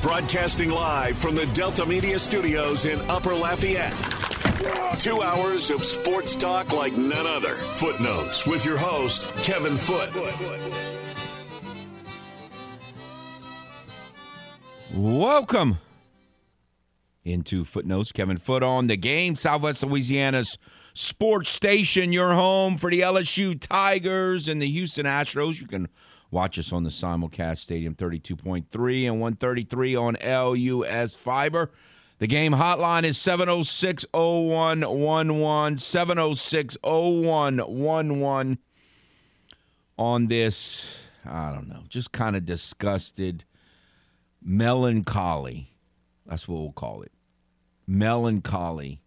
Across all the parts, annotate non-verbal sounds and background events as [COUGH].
Broadcasting live from the Delta Media Studios in Upper Lafayette. Two hours of sports talk like none other. Footnotes with your host, Kevin Foot. Welcome into Footnotes. Kevin Foot on the game. Southwest Louisiana's sports station, your home for the LSU Tigers and the Houston Astros. You can watch us on the simulcast Stadium 32.3 and 133 on LUS Fiber. The game hotline is 706 0111. 706 0111 on this, I don't know, just kind of disgusted, melancholy. That's what we'll call it. Melancholy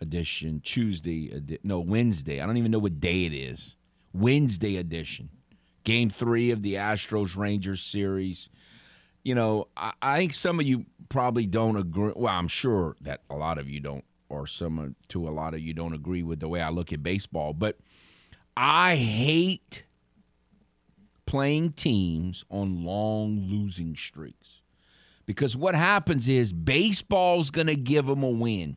edition, Tuesday, no, Wednesday. I don't even know what day it is. Wednesday edition. Game three of the Astros Rangers series. You know, I, I think some of you probably don't agree. Well, I'm sure that a lot of you don't, or some to a lot of you don't agree with the way I look at baseball. But I hate playing teams on long losing streaks because what happens is baseball's going to give them a win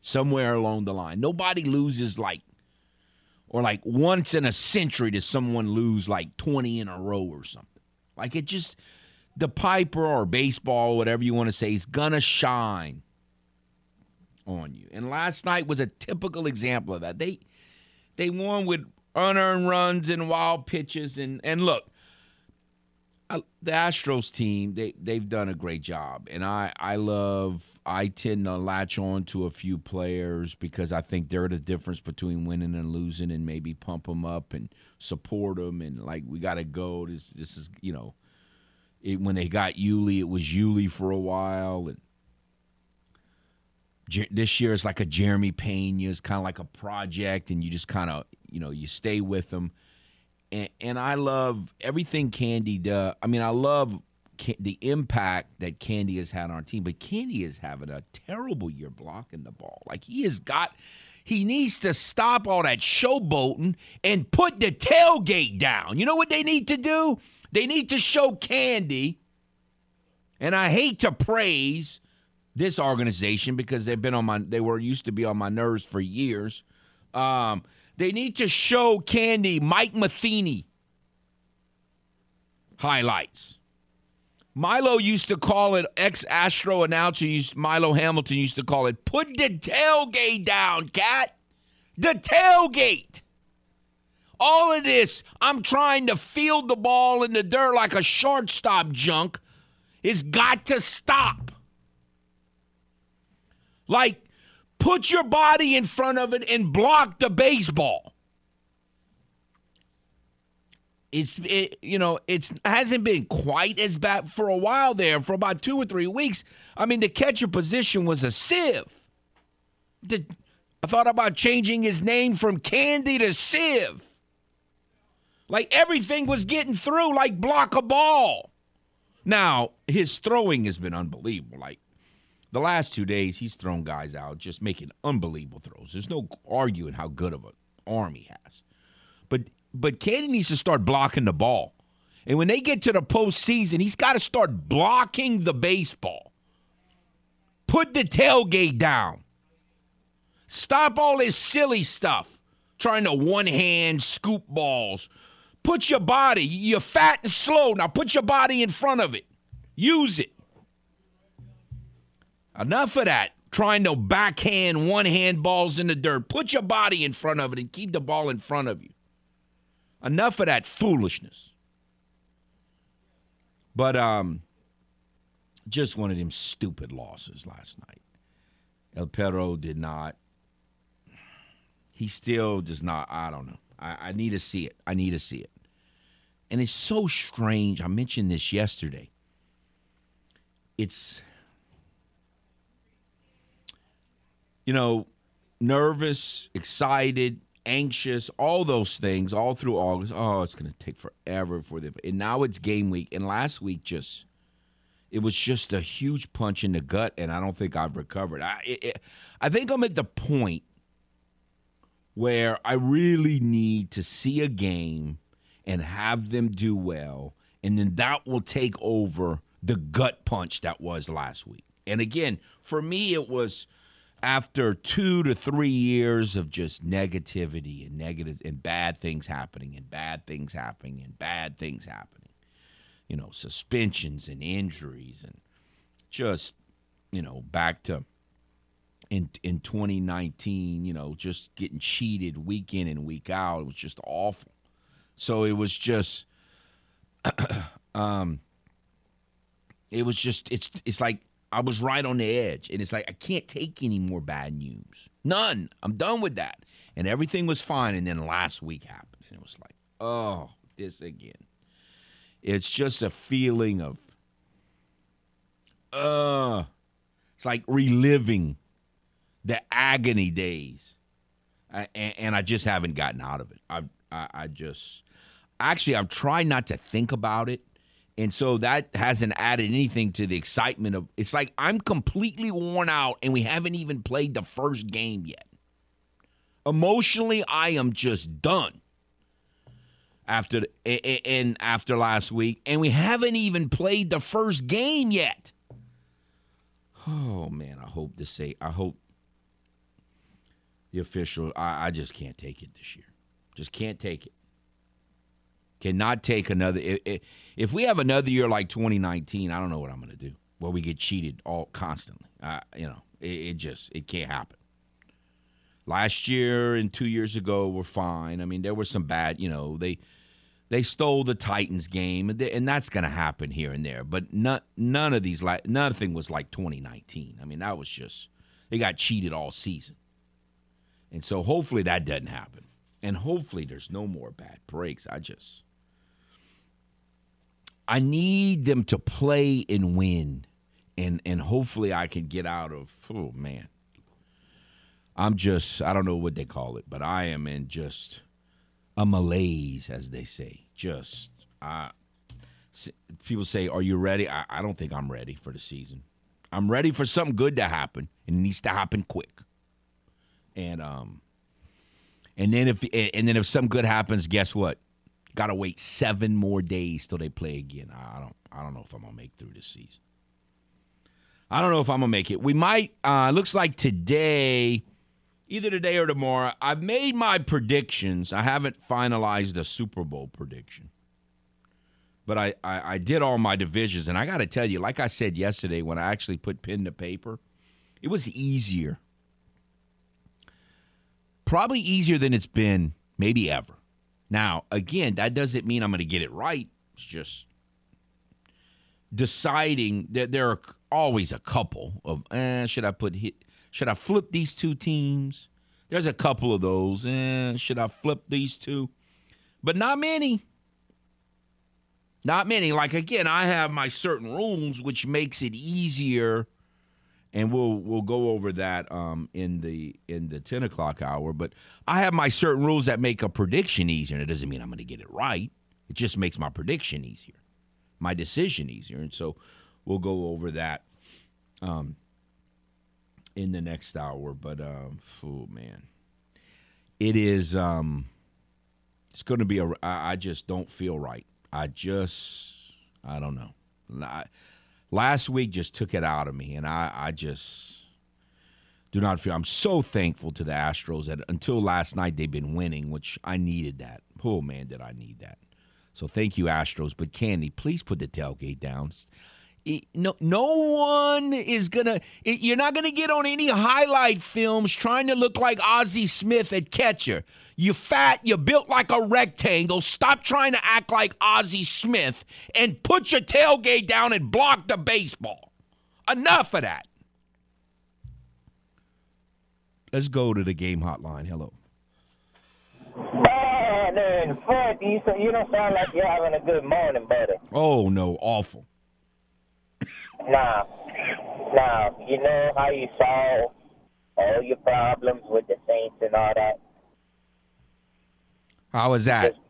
somewhere along the line. Nobody loses like or like once in a century does someone lose like 20 in a row or something. Like it just the Piper or baseball, whatever you want to say, is gonna shine on you. And last night was a typical example of that. They they won with unearned runs and wild pitches and and look, The Astros team they they've done a great job, and I I love I tend to latch on to a few players because I think they're the difference between winning and losing, and maybe pump them up and support them, and like we got to go. This this is you know, it, when they got Yuli, it was Yuli for a while, and Jer- this year is like a Jeremy Pena, it's kind of like a project, and you just kind of you know you stay with them and, and I love everything Candy does. I mean, I love Ca- the impact that Candy has had on our team, but Candy is having a terrible year blocking the ball. Like he has got, he needs to stop all that showboating and put the tailgate down. You know what they need to do? They need to show Candy. And I hate to praise this organization because they've been on my, they were used to be on my nerves for years. Um, they need to show Candy Mike Matheny highlights. Milo used to call it ex Astro announcer. Used, Milo Hamilton used to call it put the tailgate down, cat. The tailgate. All of this, I'm trying to field the ball in the dirt like a shortstop junk, is got to stop. Like, put your body in front of it and block the baseball. It's it, you know it's hasn't been quite as bad for a while there for about two or three weeks. I mean the catcher position was a sieve. The, I thought about changing his name from Candy to Sieve. Like everything was getting through like block a ball. Now his throwing has been unbelievable. Like the last two days, he's thrown guys out just making unbelievable throws. There's no arguing how good of an arm he has. But but Candy needs to start blocking the ball. And when they get to the postseason, he's got to start blocking the baseball. Put the tailgate down. Stop all this silly stuff. Trying to one hand scoop balls. Put your body, you're fat and slow. Now put your body in front of it. Use it. Enough of that. Trying to backhand one hand balls in the dirt. Put your body in front of it and keep the ball in front of you. Enough of that foolishness. But um, just one of them stupid losses last night. El Perro did not. He still does not. I don't know. I, I need to see it. I need to see it. And it's so strange. I mentioned this yesterday. It's you know, nervous, excited, anxious, all those things all through August. Oh, it's going to take forever for them. And now it's game week. And last week, just it was just a huge punch in the gut, and I don't think I've recovered. I, it, I think I'm at the point where I really need to see a game and have them do well, and then that will take over the gut punch that was last week. And again, for me, it was after two to three years of just negativity and negative and bad things happening and bad things happening and bad things happening. You know, suspensions and injuries and just, you know, back to in in 2019, you know, just getting cheated week in and week out. It was just awful. So it was just [CLEARS THROAT] um it was just it's it's like I was right on the edge and it's like I can't take any more bad news. None. I'm done with that. And everything was fine and then last week happened and it was like, "Oh, this again." It's just a feeling of uh it's like reliving the agony days, and, and, I just haven't gotten out of it. I, I, I just actually I've tried not to think about it, and so that hasn't added anything to the excitement of. It's like I'm completely worn out, and we haven't even played the first game yet. Emotionally, I am just done after and after last week, and we haven't even played the first game yet. Oh man, I hope to say I hope the official. I, I just can't take it this year. Just can't take it. Cannot take another. If, we have another year like 2019, I don't know what I'm going to do. Where we get cheated all constantly. Uh, you know, it, it just it can't happen. Last year and two years ago were fine. I mean, there were some bad. You know, they they stole the Titans game, and that's going to happen here and there. But none none of these like nothing was like 2019. I mean, that was just they got cheated all season. And so hopefully that doesn't happen. And hopefully there's no more bad breaks. I just I need them to play and win. And and hopefully I can get out of oh man. I'm just I don't know what they call it, but I am in just a malaise, as they say. Just I people say, Are you ready? I, I don't think I'm ready for the season. I'm ready for something good to happen, and it needs to happen quick and um, and then if and then if something good happens, guess what? Got to wait seven more days till they play again. I don't I don't know if I'm gonna make through this season. I don't know if I'm gonna make it. We might. Uh, looks like today, either today or tomorrow. I've made my predictions. I haven't finalized the Super Bowl prediction, but I, I, I did all my divisions, and I got to tell you, like I said yesterday, when I actually put pen to paper, it was easier probably easier than it's been maybe ever. Now, again, that doesn't mean I'm going to get it right. It's just deciding that there are always a couple of eh, should I put hit should I flip these two teams? There's a couple of those. Eh, should I flip these two? But not many. Not many. Like again, I have my certain rules which makes it easier and we'll we'll go over that um, in the in the ten o'clock hour. But I have my certain rules that make a prediction easier, and it doesn't mean I'm going to get it right. It just makes my prediction easier, my decision easier, and so we'll go over that um, in the next hour. But uh, oh man, it is. Um, it's going to be a. I, I just don't feel right. I just. I don't know. I, last week just took it out of me, and I, I just do not feel. I'm so thankful to the Astros that until last night they've been winning, which I needed that. Oh man, did I need that? So thank you, Astros. But Candy, please put the tailgate down no, no one is gonna. You're not gonna get on any highlight films trying to look like Ozzie Smith at catcher. You fat. You built like a rectangle. Stop trying to act like Ozzie Smith and put your tailgate down and block the baseball. Enough of that. Let's go to the game hotline. Hello. Morning, Fred. You, you don't sound like you're having a good morning, buddy. Oh no, awful. Now, now, you know how you solve all your problems with the Saints and all that? How was that? Just,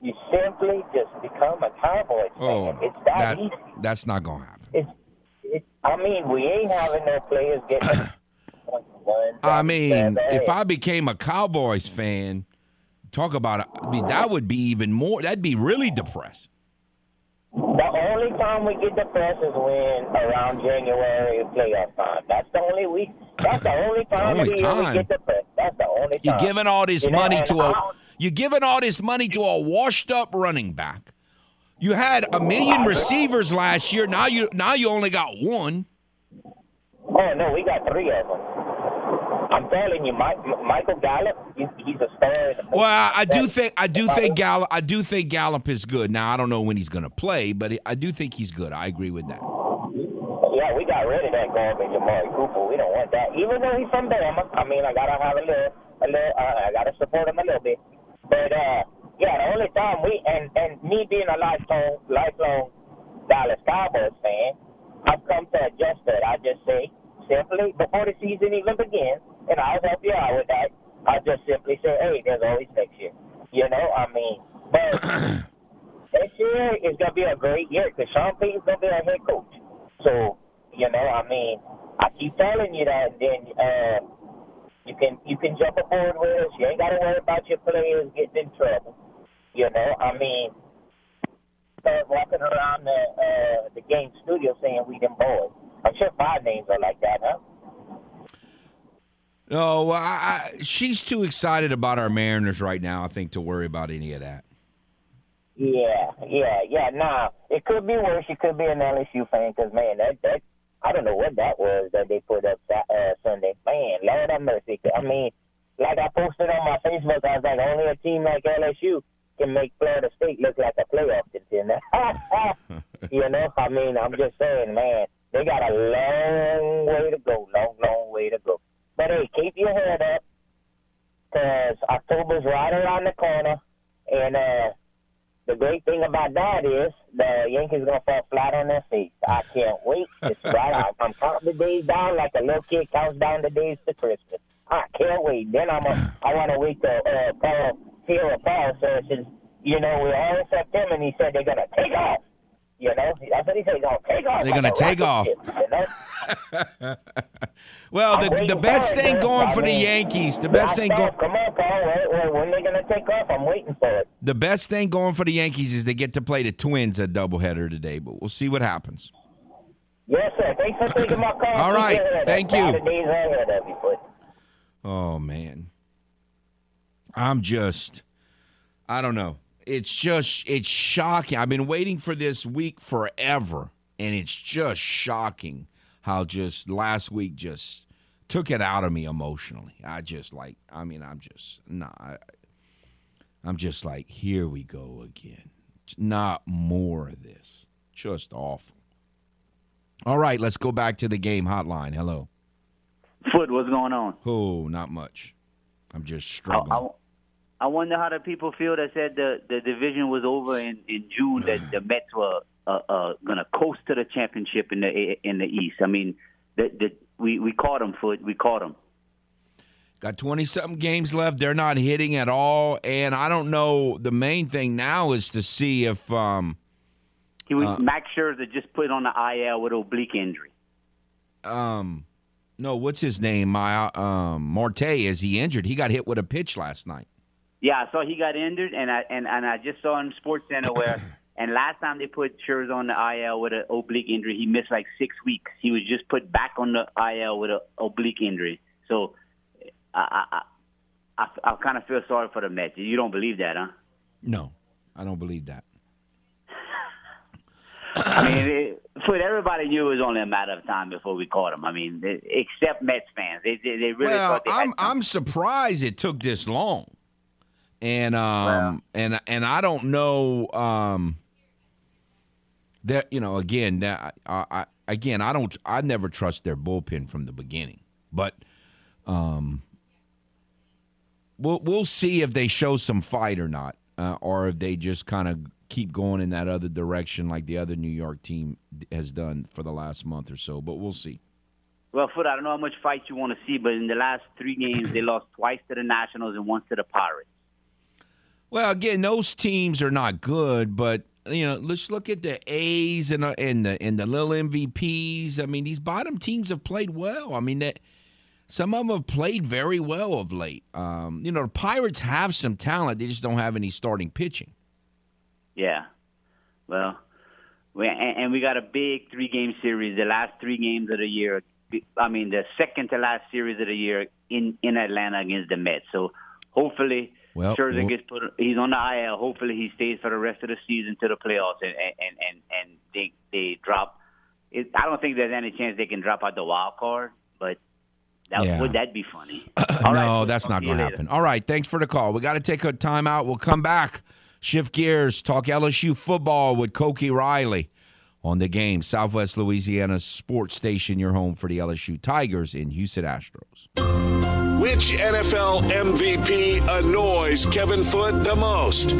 you simply just become a Cowboys fan. Oh, it's that, that easy. That's not going to happen. It's, it's, I mean, we ain't having no players getting [COUGHS] I mean, if I became a Cowboys fan, talk about it. I mean, that would be even more. That'd be really depressing. Only time we get the depressed is when around January playoff time. That's the only week. That's the only [LAUGHS] time only the year time. we get depressed. That's the only time. You're giving all this You know, money to a you're giving all this money to a washed up running back. You had a million receivers last year. Now you now you only got one. Oh no, we got three of them. I'm telling you, Mike, M- Michael Gallup, he's, he's a star. Well, I do think I do think Gallup I do think Gallup is good. Now I don't know when he's going to play, but I do think he's good. I agree with that. Yeah, we got rid of that garbage, Amari Cooper. We don't want that. Even though he's from Bama, I mean, I gotta have a little, a little. Uh, I gotta support him a little bit. But uh, yeah, the only time we and and me being a lifelong, lifelong Dallas Cowboys fan, I've come to adjust that. I just say simply before the season even begins, and I'll help you out with that. I just simply say, hey, there's always next year. You know, I mean, but [COUGHS] next year is gonna be a great year because Sean Payton's gonna be our head coach. So, you know, I mean, I keep telling you that, and then uh, you can you can jump aboard with us. You ain't got to worry about your players getting in trouble. You know, I mean, start walking around the uh, the game studio saying we them boys. I'm sure five names are like that, huh? No, I, I, she's too excited about our Mariners right now. I think to worry about any of that. Yeah, yeah, yeah. Nah, it could be worse. She could be an LSU fan because man, that that I don't know what that was that they put up uh, Sunday. Man, Lord have mercy. I mean, like I posted on my Facebook, I was like, only a team like LSU can make Florida State look like a playoff contender. [LAUGHS] you know, I mean, I'm just saying, man, they got a long way to go, long, long way to go. But hey, keep your head up because October's right around the corner, and uh the great thing about that is the Yankees gonna fall flat on their face. I can't wait. It's [LAUGHS] right. I'm, I'm counting the days down like a little kid counts down the days to Christmas. I can't wait. Then I'm a, I want to wait till uh, Paul what Paul says. You know, we're all in September, and he said they're gonna take off. You know, that's what he said. They're gonna take off. They're gonna take off. ship, you know? [LAUGHS] Well, I'm the the best it, thing going I for the Yankees, the best thing going Come on, Paul. When, when, they gonna take off? I'm waiting for it. the best thing going for the Yankees is they get to play the Twins at doubleheader today. But we'll see what happens. Yes, sir. Thanks for taking my call. All right. Keep your head up. Thank you. Proud of days ahead of you, but Oh man. I'm just I don't know. It's just it's shocking. I've been waiting for this week forever and it's just shocking how just last week just took it out of me emotionally. I just like I mean I'm just nah I, I'm just like here we go again. Not more of this. Just awful. All right, let's go back to the game hotline. Hello. Foot, what's going on? Oh, not much. I'm just struggling. I, I wonder how the people feel that said the, the division was over in, in June that the Mets were uh, uh, going to coast to the championship in the in the East. I mean, the, the, we we caught them, Foot. We caught them. Got 20 something games left. They're not hitting at all. And I don't know. The main thing now is to see if, um, He was Uh, Max Scherzer just put on the IL with oblique injury. um, no, what's his name? My, um, Marte, is he injured? He got hit with a pitch last night. Yeah, so he got injured, and I and, and I just saw on Sports Center where. [CLEARS THROAT] And last time they put Scherzer on the IL with an oblique injury, he missed like six weeks. He was just put back on the IL with an oblique injury. So I I, I, I kind of feel sorry for the Mets. You don't believe that, huh? No, I don't believe that. I mean, it, for everybody knew it was only a matter of time before we caught him. I mean, they, except Mets fans, they they, they really well, thought they I'm, I'm surprised it took this long. And, um, Well. and, and I don't know, um, that, you know, again, that, I, I, again, I don't, I never trust their bullpen from the beginning, but, um, we'll we'll see if they show some fight or not, uh, or if they just kind of keep going in that other direction like the other New York team has done for the last month or so. But we'll see. Well, Foot, I don't know how much fight you want to see, but in the last three games, they lost twice to the Nationals and once to the Pirates. Well, again, those teams are not good, but you know, let's look at the A's and uh, and the and the little MVPs. I mean, these bottom teams have played well. I mean, that some of them have played very well of late. Um, you know, the Pirates have some talent; they just don't have any starting pitching. Yeah. Well, We, and, we got a big three game series. The last three games of the year. I mean, the second to last series of the year in in Atlanta against the Mets. So hopefully. Well, Scherzer well- gets put. He's on the IL. Hopefully, he stays for the rest of the season to the playoffs, and and and and they they drop. It, I don't think there's any chance they can drop out the wild card, but that Yeah. would that be funny? no, [CLEARS THROAT] All right, that's not going to happen. All right, thanks for the call. We got to take a timeout. We'll come back, shift gears, talk LSU football with Koki Riley on the game. Southwest Louisiana Sports Station, your home for the LSU Tigers and Houston Astros. Which NFL MVP annoys Kevin Foot the most?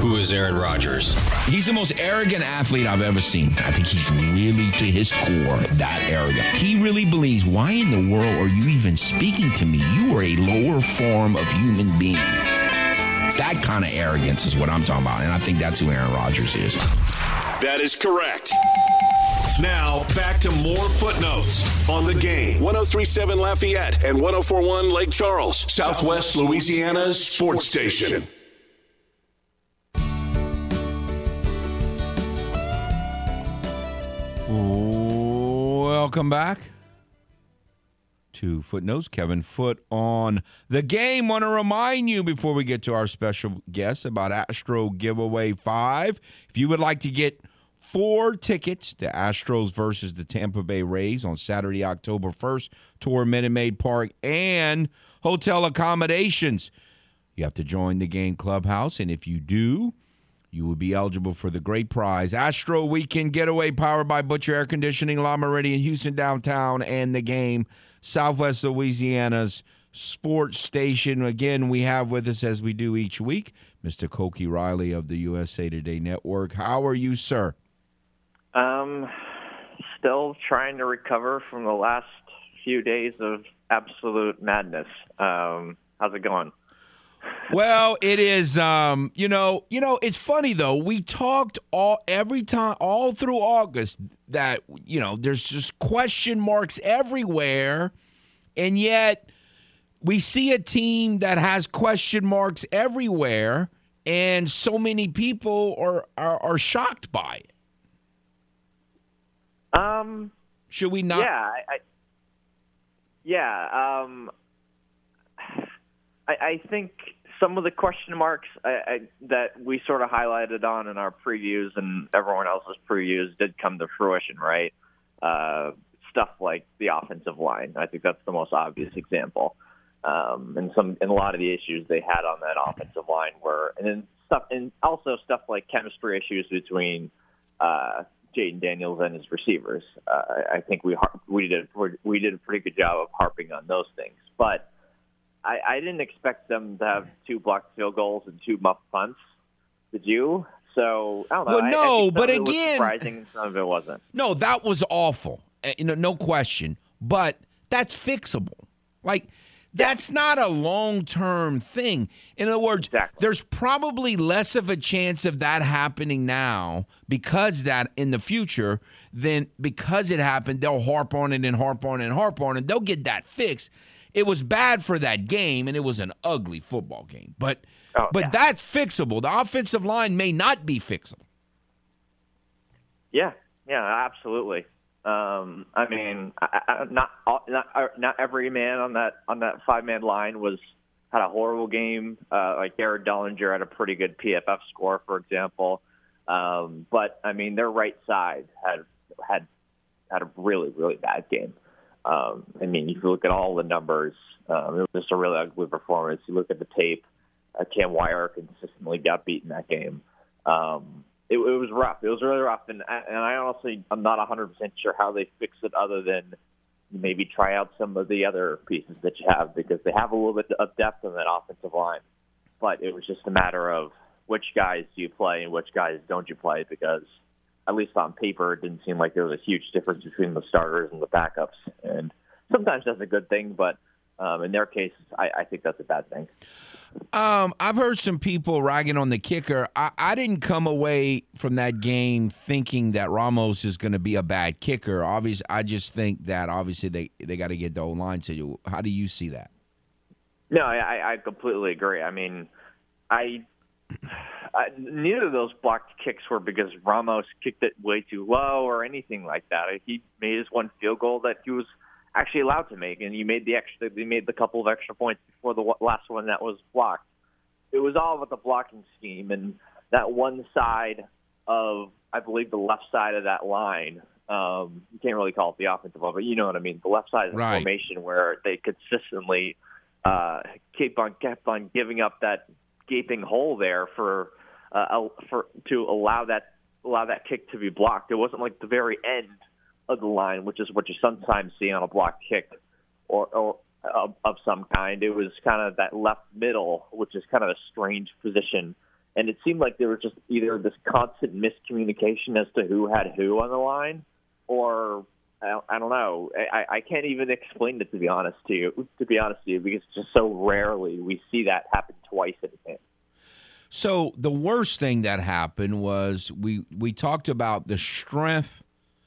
Who is Aaron Rodgers? He's the most arrogant athlete I've ever seen. I think he's really, to his core, that arrogant. He really believes, why in the world are you even speaking to me? You are a lower form of human being. That kind of arrogance is what I'm talking about, and I think that's who Aaron Rodgers is. That is correct. Now, back to more footnotes on the game. 1037 Lafayette and 1041 Lake Charles, Southwest Louisiana's sports station. Welcome back to Footnotes. Kevin Foot on the game. Want to remind you before we get to our special guest about Astro Giveaway 5. If you would like to get four tickets to Astros versus the Tampa Bay Rays on Saturday, October 1st, tour Minute Maid Park and hotel accommodations, you have to join the game clubhouse. And if you do, you will be eligible for the great prize Astro Weekend Getaway powered by Butcher Air Conditioning, Le Meridien, Houston downtown, and the game, Southwest Louisiana's sports station. Again, we have with us, as we do each week, Mr. Koki Riley of the USA Today Network. How are you, sir? Um, still trying to recover from the last few days of absolute madness. Um, how's it going? Well, it is. Um, you know, you know, it's funny though. We talked all every time, all through August, that you know, there's just question marks everywhere, and yet we see a team that has question marks everywhere, and so many people are are, are shocked by it. Um, Should we not? yeah, I, I yeah. Um, [SIGHS] I, I think some of the question marks I, I, that we sort of highlighted on in our previews and everyone else's previews did come to fruition, right? Uh, stuff like the offensive line. I think that's the most obvious example. Um, and some and a lot of the issues they had on that offensive line were, and then stuff, and also stuff like chemistry issues between uh, Jayden Daniels and his receivers. Uh, I- I think we har- we did we did a pretty good job of harping on those things, but I, I didn't expect them to have two blocked field goals and two muff punts. Did you? So I don't know. Well, I- I no, some but of it was again- surprising, some of it wasn't. No, that was awful. Uh, You know, no question. But that's fixable. Like that's not a long-term thing. In other words, Exactly. there's probably less of a chance of that happening now because that in the future than because it happened. They'll harp on it and harp on it and harp on it. They'll get that fixed. It was bad for that game, and it was an ugly football game. But Oh, but yeah. that's fixable. The offensive line may not be fixable. Yeah, yeah, absolutely. Um, I mean, I, I, not not uh, not every man on that on that five man line was had a horrible game. Uh, like Garrett Dellinger had a pretty good PFF score, for example. Um, but I mean, their right side had had had a really really bad game. Um, I mean, if you look at all the numbers, um, it was just a really ugly performance. You look at the tape, uh, Cam Wire consistently got beat in that game. Um, it, it was rough. It was really rough, and and I honestly I'm not 100 percent sure how they fix it, other than maybe try out some of the other pieces that you have because they have a little bit of depth on that offensive line. But it was just a matter of which guys do you play and which guys don't you play because at least on paper it didn't seem like there was a huge difference between the starters and the backups. And sometimes that's a good thing, but um, in their case, I, I think that's a bad thing. Um, I've heard some people ragging on the kicker. I, I didn't come away from that game thinking that Ramos is going to be a bad kicker. Obviously, I just think that obviously they they got to get the O line. So, how do you see that? No, I, I completely agree. I mean, I I, neither of those blocked kicks were because Ramos kicked it way too low or anything like that. He made his one field goal that he was actually allowed to make, and he made the extra. He made the couple of extra points before the last one that was blocked. It was all about the blocking scheme and that one side of, I believe, the left side of that line. Um, you can't really call it the offensive line, but you know what I mean. The left side of the Right. formation where they consistently uh, keep on kept on giving up that gaping hole there for uh, for to allow that allow that kick to be blocked. It wasn't like the very end of the line, which is what you sometimes see on a block kick or, or of, of some kind. It was kind of that left middle, which is kind of a strange position. And it seemed like there was just either this constant miscommunication as to who had who on the line, or I don't, I don't know. I, I can't even explain it to be honest to you. To be honest to you, because just so rarely we see that happen twice in a game. So the worst thing that happened was we we talked about the strength,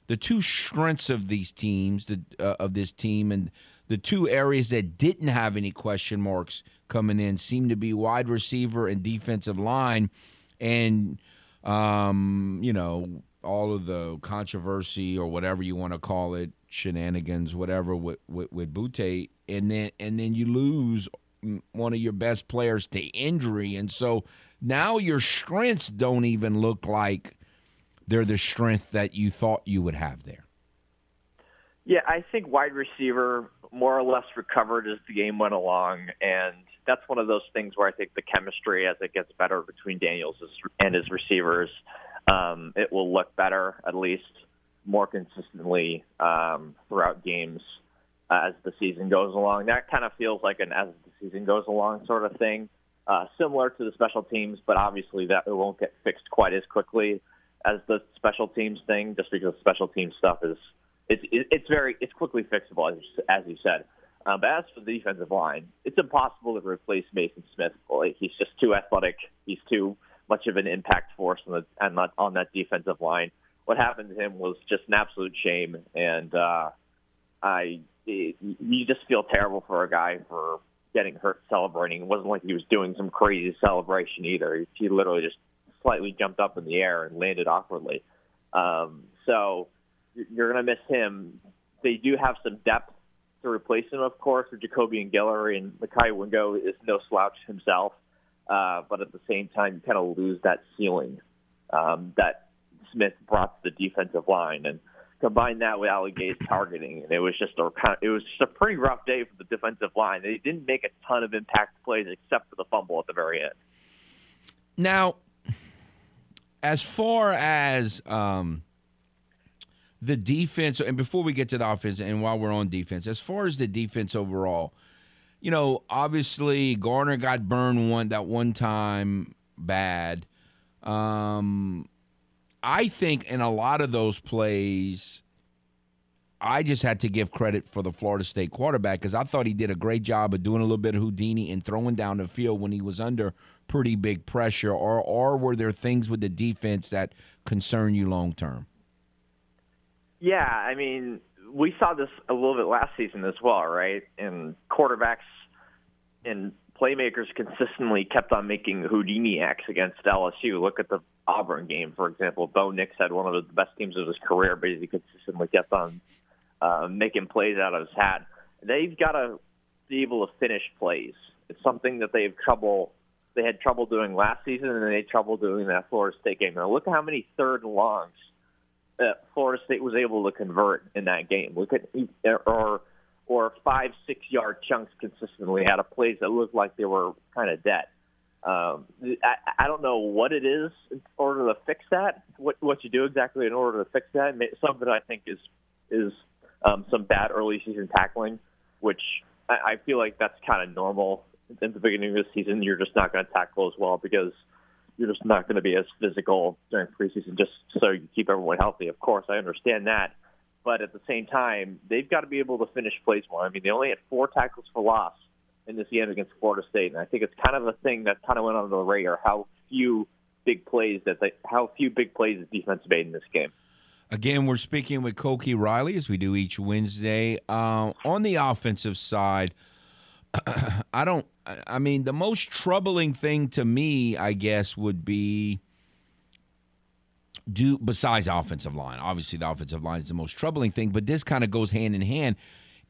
the two strengths of these teams, the uh, of this team, and the two areas that didn't have any question marks coming in seem to be wide receiver and defensive line, and um, you know all of the controversy or whatever you want to call it, shenanigans, whatever with with, with Boutte, and then and then you lose one of your best players to injury, and so now your strengths don't even look like they're the strength that you thought you would have there. Yeah, I think wide receiver more or less recovered as the game went along, and that's one of those things where I think the chemistry as it gets better between Daniels and his receivers, um, it will look better at least more consistently um, throughout games uh, as the season goes along. That kind of feels like an as the season goes along sort of thing, uh, similar to the special teams, but obviously that it won't get fixed quite as quickly as the special teams thing, just because special teams stuff is it's it's very it's quickly fixable as as you said. Um, but as for the defensive line, it's impossible to replace Maason Smith. Like, he's just too athletic. He's too much of an impact force on, the, that, on that defensive line. What happened to him was just an absolute shame, and uh, I it, you just feel terrible for a guy for getting hurt celebrating. It wasn't like he was doing some crazy celebration either. He literally just slightly jumped up in the air and landed awkwardly. Um, so you're going to miss him. They do have some depth to replace him, of course, with Jacobian Guillory, and Mekhi Wingo is no slouch himself. Uh, but at the same time, you kind of lose that ceiling um, that Smith brought to the defensive line, and combine that with Gay's targeting, and it was just a it was just a pretty rough day for the defensive line. They didn't make a ton of impact plays except for the fumble at the very end. Now, as far as um, the defense, and before we get to the offense, and while we're on defense, as far as the defense overall, you know, obviously Garner got burned one that one time bad. Um, I think in a lot of those plays, I just had to give credit for the Florida State quarterback because I thought he did a great job of doing a little bit of Houdini and throwing down the field when he was under pretty big pressure. Or, or were there things with the defense that concern you long term? Yeah, I mean, we saw this a little bit last season as well, right? And quarterbacks and playmakers consistently kept on making Houdini acts against LSU. Look at the Auburn game, for example. Bo Nix had one of the best teams of his career, but he consistently kept on uh, making plays out of his hat. They've got to be able to finish plays. It's something that they have trouble. They had trouble doing last season, and they had trouble doing that Florida State game. Now look at how many third longs that Florida State was able to convert in that game. Look at or or five six yard chunks consistently out of plays that looked like they were kind of dead. Um, I, I don't know what it is in order to fix that. What what you do exactly in order to fix that? Some of it I think is is um, some bad early season tackling, which I, I feel like that's kind of normal in the beginning of the season. You're just not going to tackle as well because you're just not going to be as physical during preseason just so you keep everyone healthy. Of course, I understand that. But at the same time, they've got to be able to finish plays more. I mean, they only had four tackles for loss in this game against Florida State, and I think it's kind of a thing that kind of went under the radar how few big plays that they, how few big plays the defense made in this game. Again, we're speaking with Koki Riley as we do each Wednesday. Uh, on the offensive side, I don't. I mean, the most troubling thing to me, I guess, would be do besides offensive line. Obviously, the offensive line is the most troubling thing, but this kind of goes hand in hand.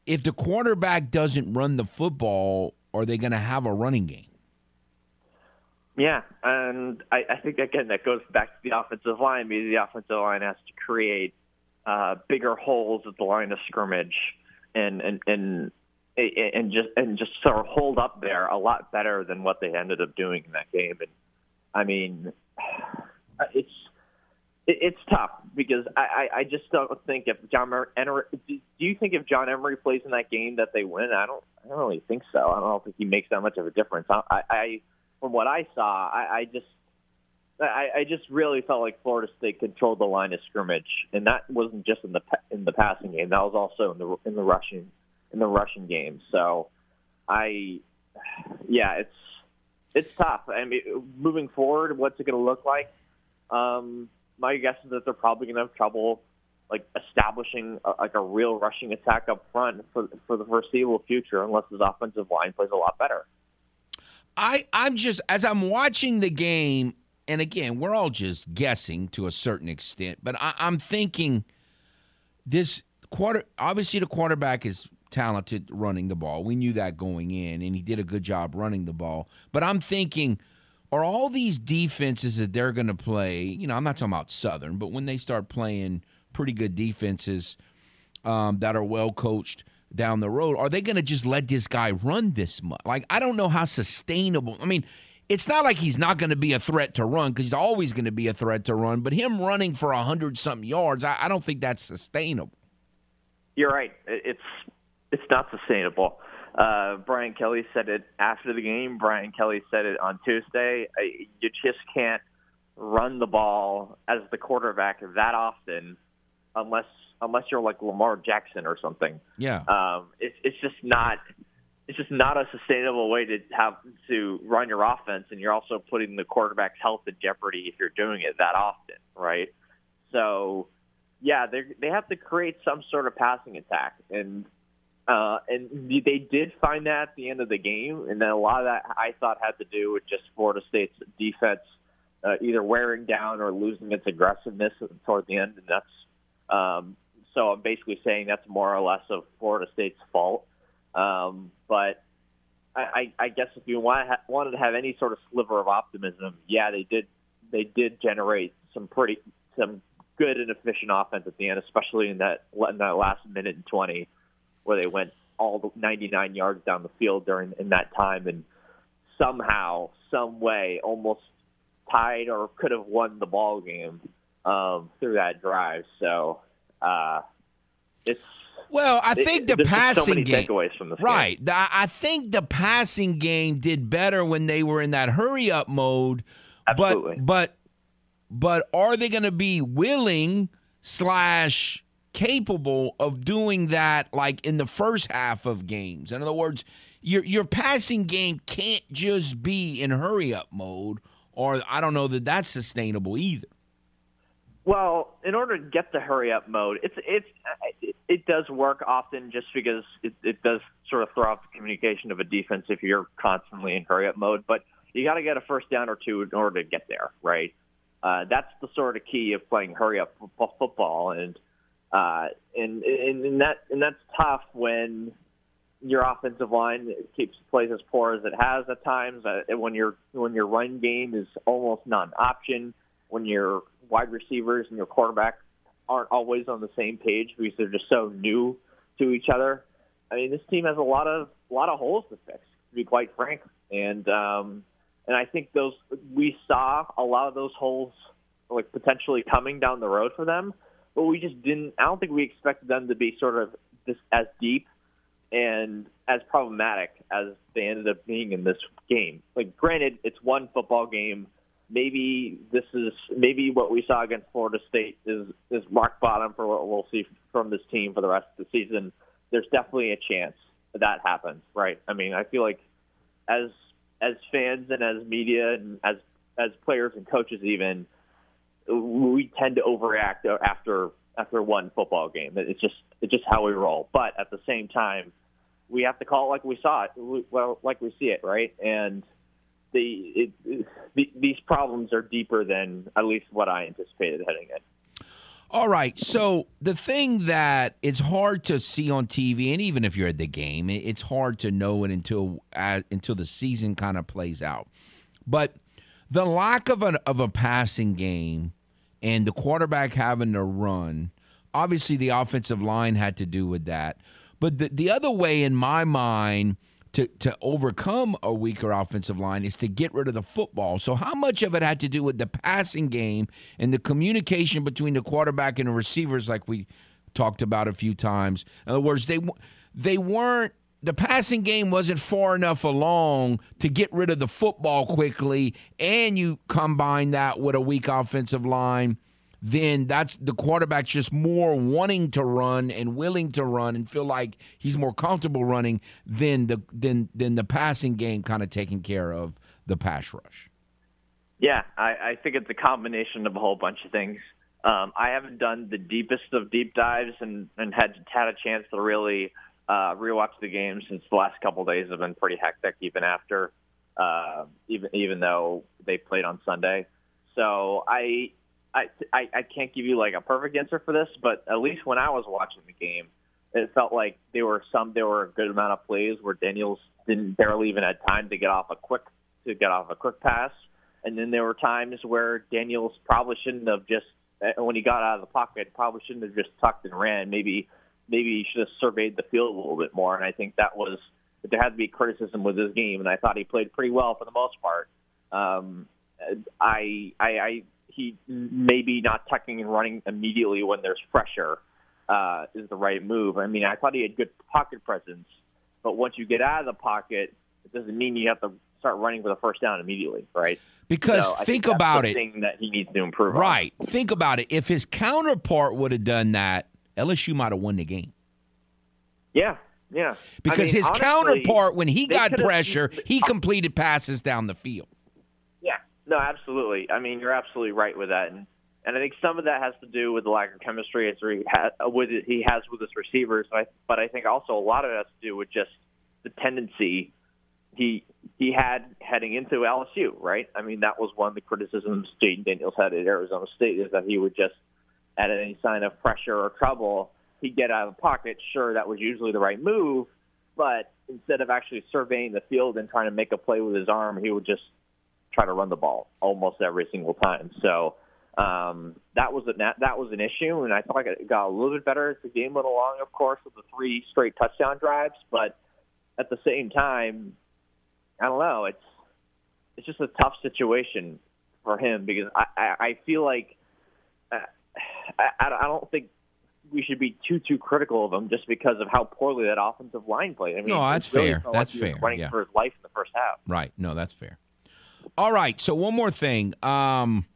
If the quarterback doesn't run the football, are they going to have a running game? Yeah, and I, I think again that goes back to the offensive line because the offensive line has to create uh, bigger holes at the line of scrimmage and and and and just and just sort of hold up there a lot better than what they ended up doing in that game. And I mean, it's it's tough because I, I, just don't think if John Emery, do you think if John Emery plays in that game that they win? I don't I don't really think so. I don't think he makes that much of a difference. I, I from what I saw, I, I just I, I just really felt like Florida State controlled the line of scrimmage, and that wasn't just in the in the passing game. That was also in the in the rushing in the rushing game. So, I yeah, it's it's tough. I mean, moving forward, what's it going to look like? Um, my guess is that they're probably going to have trouble like establishing a, like a real rushing attack up front for for the foreseeable future, unless his offensive line plays a lot better. I I'm just as I'm watching the game, and again, we're all just guessing to a certain extent, but I, I'm thinking this quarter. Obviously, the quarterback is talented running the ball. We knew that going in, and he did a good job running the ball. But I'm thinking, are all these defenses that they're going to play? You know, I'm not talking about Southern, but when they start playing pretty good defenses um, that are well coached down the road, are they going to just let this guy run this much? Like, I don't know how sustainable. I mean, it's not like he's not going to be a threat to run because he's always going to be a threat to run. But him running for a hundred something yards, I, I don't think that's sustainable. You're right. It's it's not sustainable. Uh, Brian Kelly said it after the game. Brian Kelly said it on Tuesday. You just can't run the ball as the quarterback that often unless unless you're like Lamar Jackson or something. Yeah. Um, it's it's just not it's just not a sustainable way to have to run your offense, and you're also putting the quarterback's health in jeopardy if you're doing it that often, right? So, yeah, they they have to create some sort of passing attack, and uh, and they did find that at the end of the game, and then a lot of that I thought had to do with just Florida State's defense uh, either wearing down or losing its aggressiveness toward the end, and that's um, so I'm basically saying that's more or less of Florida State's fault. Um, but I, I, guess if you want wanted to have any sort of sliver of optimism, yeah, they did they did generate some pretty some good and efficient offense at the end, especially in that in that last minute and twenty where they went all the 99 yards down the field during in that time and somehow, some way, almost tied or could have won the ball game um, through that drive. So uh, it's well, I think the passing so game, takeaways from this right? Game. I think the passing game did better when they were in that hurry up mode. Absolutely. But but but are they going to be willing slash capable of doing that like in the first half of games. In other words, your your passing game can't just be in hurry up mode or I don't know that that's sustainable either. Well, in order to get the hurry up mode, it's it's it, it does work often just because it, it does sort of throw off the communication of a defense if you're constantly in hurry up mode. But you got to get a first down or two in order to get there, right? Uh, that's the sort of key of playing hurry up football, and uh, and, and and that and that's tough when your offensive line keeps plays as poor as it has at times. Uh, when your when your run game is almost not an option, when your wide receivers and your quarterback aren't always on the same page because they're just so new to each other. I mean, this team has a lot of a lot of holes to fix, to be quite frank. And um, and I think those we saw a lot of those holes like potentially coming down the road for them but we just didn't. I don't think we expected them to be sort of this as deep and as problematic as they ended up being in this game. Like, granted, it's one football game. Maybe this is maybe what we saw against Florida State is is rock bottom for what we'll see from this team for the rest of the season. There's definitely a chance that, that happens, right? I mean, I feel like as as fans and as media and as as players and coaches even we tend to overreact after after one football game. It's just it's just how we roll. But at the same time, we have to call it like we saw it, well, like we see it, right? And the, it, the these problems are deeper than at least what I anticipated heading in. All right. So the thing that it's hard to see on TV, and even if you're at the game, it's hard to know it until uh, until the season kind of plays out. But the lack of an of a passing game and the quarterback having to run, obviously the offensive line had to do with that. But the the other way, in my mind, to, to overcome a weaker offensive line is to get rid of the football. So, how much of it had to do with the passing game and the communication between the quarterback and the receivers, like we talked about a few times? In other words, they they weren't the passing game wasn't far enough along to get rid of the football quickly, and you combine that with a weak offensive line then that's the quarterback's just more wanting to run and willing to run and feel like he's more comfortable running than the than than the passing game kind of taking care of the pass rush. Yeah, I, I think it's a combination of a whole bunch of things. Um, I haven't done the deepest of deep dives and, and had had a chance to really uh, rewatch the game since the last couple of days have been pretty hectic, even after uh, even even though they played on Sunday. So I I, I I can't give you like a perfect answer for this, but at least when I was watching the game, it felt like there were some there were a good amount of plays where Daniels didn't barely even had time to get off a quick to get off a quick pass, and then there were times where Daniels probably shouldn't have just eh, when he got out of the pocket probably shouldn't have just tucked and ran. Maybe maybe he should have surveyed the field a little bit more. And I think that was there had to be criticism with his game, and I thought he played pretty well for the most part. Um, I I, I he maybe not tucking and running immediately when there's pressure uh, is the right move. I mean, I thought he had good pocket presence, but once you get out of the pocket, it doesn't mean you have to start running for the first down immediately, right? Because so think, think about it. Thing that he needs to improve. Right. On. Think about it. If his counterpart would have done that, LSU might have won the game. Yeah. Yeah. Because I mean, his honestly, counterpart, when he got pressure, he completed passes down the field. Yeah, no, absolutely. I mean, you're absolutely right with that, and and I think some of that has to do with the lack of chemistry as he has with he has with his receivers. But I, but I think also a lot of it has to do with just the tendency he he had heading into LSU. Right. I mean, that was one of the criticisms Jayden Daniels had at Arizona State is that he would just at any sign of pressure or trouble, he'd get out of the pocket. Sure, that was usually the right move, but instead of actually surveying the field and trying to make a play with his arm, he would just try to run the ball almost every single time. So um, that was a, that was an issue, and I thought it got a little bit better as the game went along. Of course, with the three straight touchdown drives, but at the same time, I don't know. It's it's just a tough situation for him because I I, I feel like uh, I, I don't think we should be too too critical of him just because of how poorly that offensive line played. I mean, no, that's really fair. That's fair. Running yeah. for his life in the first half. Right. No, that's fair. All right. So one more thing. Um,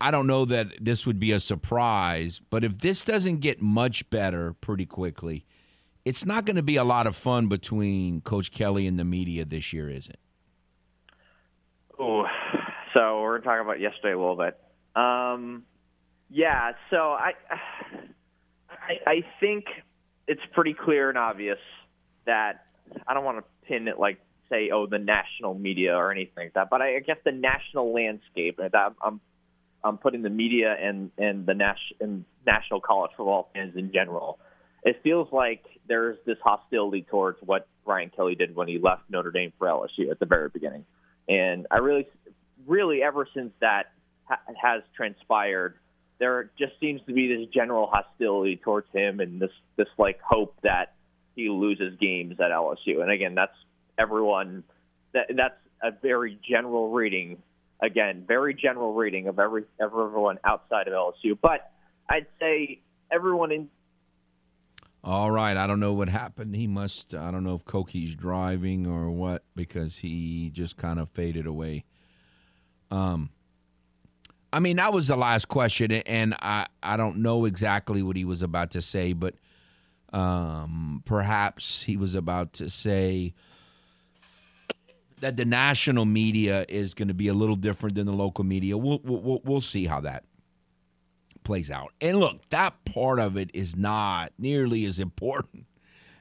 I don't know that this would be a surprise, but if this doesn't get much better pretty quickly, it's not going to be a lot of fun between Coach Kelly and the media this year, is it? Oh, so we're talking about yesterday a little bit. Um, yeah. So I, I, I think it's pretty clear and obvious that I don't want to pin it like say, oh, the national media or anything like that. But I, guess the national landscape, and that I'm I'm putting the media and and the nas- and national college football fans in general. It feels like there's this hostility towards what Brian Kelly did when he left Notre Dame for LSU at the very beginning, and I really, really, ever since that ha- has transpired, there just seems to be this general hostility towards him and this this like hope that he loses games at LSU. And again, that's everyone. That, that's a very general reading. Again, very general reading of every everyone outside of LSU. But I'd say everyone in. All right, I don't know what happened. He must. I don't know if Koki's driving or what because he just kind of faded away. Um, I mean that was the last question, and I I don't know exactly what he was about to say, but um, perhaps he was about to say that the national media is going to be a little different than the local media. We'll, we'll, we'll see how that plays out. And look, that part of it is not nearly as important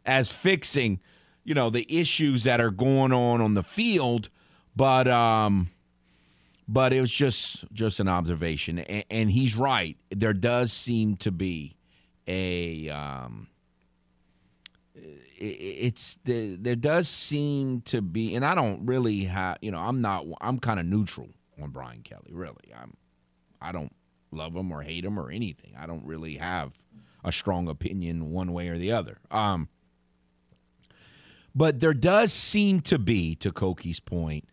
as fixing, you know, the issues that are going on on the field, but um, but it was just just an observation, and, and he's right. There does seem to be a um, it's the, there does seem to be, and I don't really have, you know, I'm not, I'm kind of neutral on Brian Kelly. Really, I'm, I don't love him or hate him or anything. I don't really have a strong opinion one way or the other. Um, but there does seem to be, to Koki's point,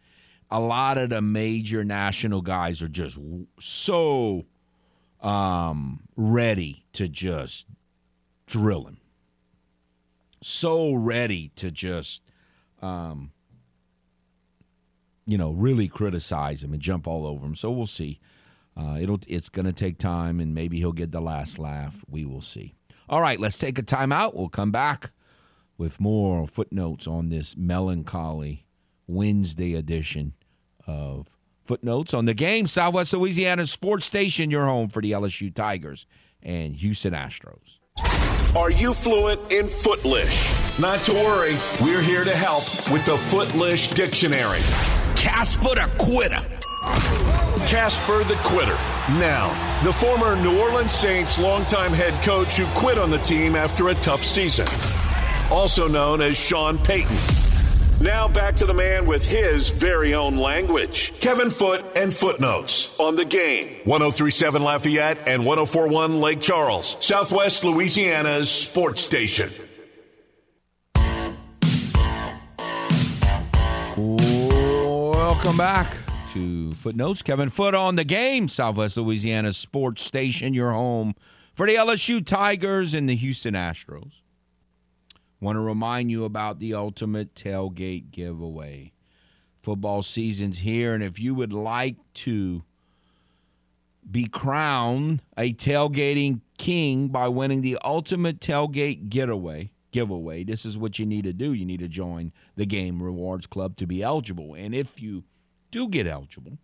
a lot of the major national guys are just so um, ready to just drill him so ready to just, um, you know, really criticize him and jump all over him. So we'll see. Uh, it'll it's going to take time, and maybe he'll get the last laugh. We will see. All right, let's take a timeout. We'll come back with more footnotes on this melancholy Wednesday edition of footnotes on the game. Southwest Louisiana Sports Station, your home for the LSU Tigers and Houston Astros. Are you fluent in Footlish? Not to worry, we're here to help with the Footlish Dictionary. Casper the Quitter. Casper the Quitter. Now, the former New Orleans Saints longtime head coach who quit on the team after a tough season. Also known as Sean Payton. Now back to the man with his very own language. Kevin Foote and Footnotes on the game. 1037 Lafayette and 1041 Lake Charles, Southwest Louisiana's sports station. Welcome back to Footnotes. Kevin Foote on the game, Southwest Louisiana's sports station, your home for the LSU Tigers and the Houston Astros. Want to remind you about the ultimate tailgate giveaway. Football season's here, and if you would like to be crowned a tailgating king by winning the ultimate tailgate getaway giveaway, this is what you need to do. You need to join the Game Rewards Club to be eligible. And if you do get eligible,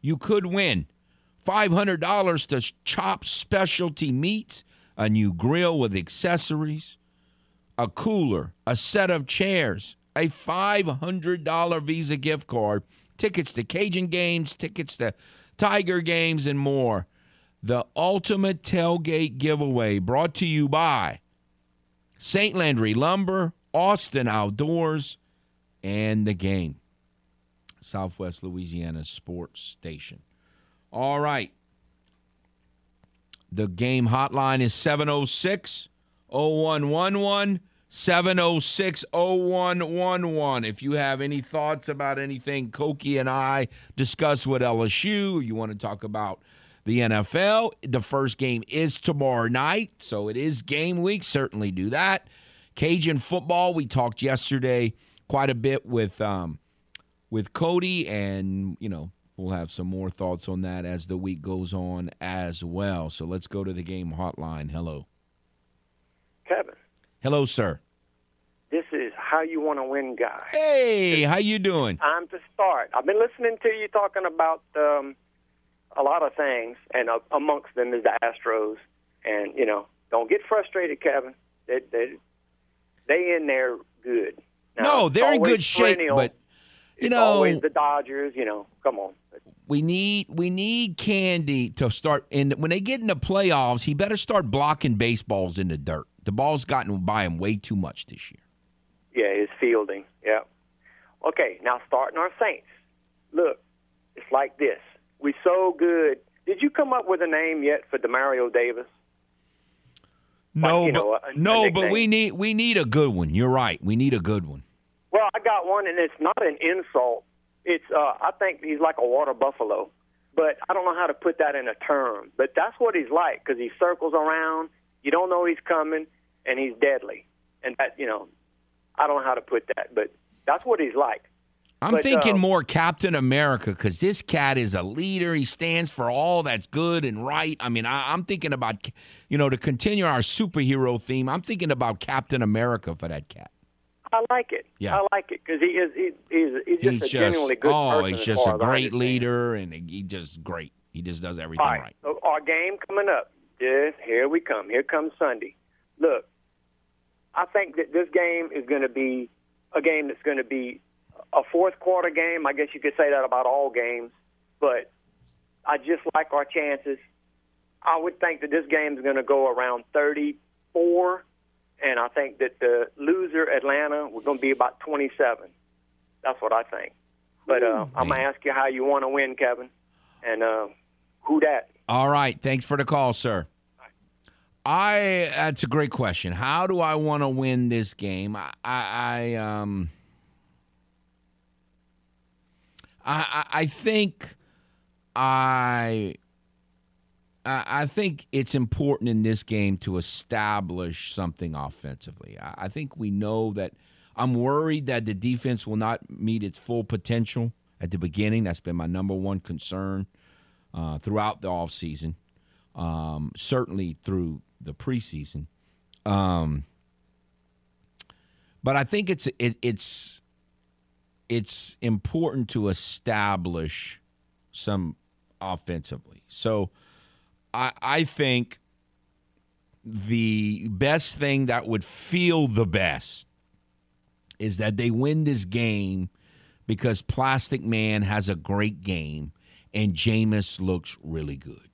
you could win $500 to Chop Specialty Meats, a new grill with accessories, a cooler, a set of chairs, a $500 Visa gift card, tickets to Cajun games, tickets to Tiger games, and more. The ultimate tailgate giveaway brought to you by St. Landry Lumber, Austin Outdoors, and the game. Southwest Louisiana Sports Station. All right. The game hotline is 706 0111. 706 0111. If you have any thoughts about anything Koki and I discuss with LSU, you want to talk about the NFL, the first game is tomorrow night, so it is game week. Certainly do that. Cajun football, we talked yesterday quite a bit with um, with Cody, and you know we'll have some more thoughts on that as the week goes on as well. So let's go to the game hotline. Hello, Kevin. Hello, sir. This is how you want to win, guy. Hey, how you doing? Time to start. I've been listening to you talking about um, a lot of things, and uh, amongst them is the Astros. And you know, don't get frustrated, Kevin. They they they in there good. Now, no, they're in good shape, but you It's know always the Dodgers. You know, come on. we need we need Candy to start. And when they get in the playoffs, he better start blocking baseballs in the dirt. The ball's gotten by him way too much this year. Yeah, his fielding. Yeah. Okay, now starting our Saints. Look, it's like this. We so good. Did you come up with a name yet for Demario Davis? No, you but know, a- a no, but we need we need a good one. You're right. We need a good one. Well, I got one, and it's not an insult. It's uh, I think he's like a water buffalo, but I don't know how to put that in a term. But that's what he's like because he circles around. You don't know he's coming, and he's deadly. And that you know, I don't know how to put that, but that's what he's like. I'm But, thinking um, more Captain America because this cat is a leader. He stands for all that's good and right. I mean, I, I'm thinking about, you know, to continue our superhero theme. I'm thinking about Captain America for that cat. I like it. Yeah. I like it because he is he, he's he's just he's a just genuinely good oh, person. he's just a great leader and he just great. He just does everything right, right. so our game coming up. Yes, here we come. Here comes Sunday. Look, I think that this game is going to be a game that's going to be a fourth quarter game. I guess you could say that about all games, but I just like our chances. I would think that this game is going to go around 34, and I think that the loser Atlanta we're going to be about 27. That's what I think. But uh, I'm going to ask you how you want to win, Kevin, and uh, who that. All right. Thanks for the call, sir. I that's a great question. How do I want to win this game? I, I, I um I I think I I think it's important in this game to establish something offensively. I think we know that I'm worried that the defense will not meet its full potential at the beginning. That's been my number one concern uh, throughout the offseason, um, certainly through the preseason. Um, but I think it's it, it's it's important to establish some offensively. So I I think the best thing that would feel the best is that they win this game because Plastic Man has a great game and Jameis looks really good.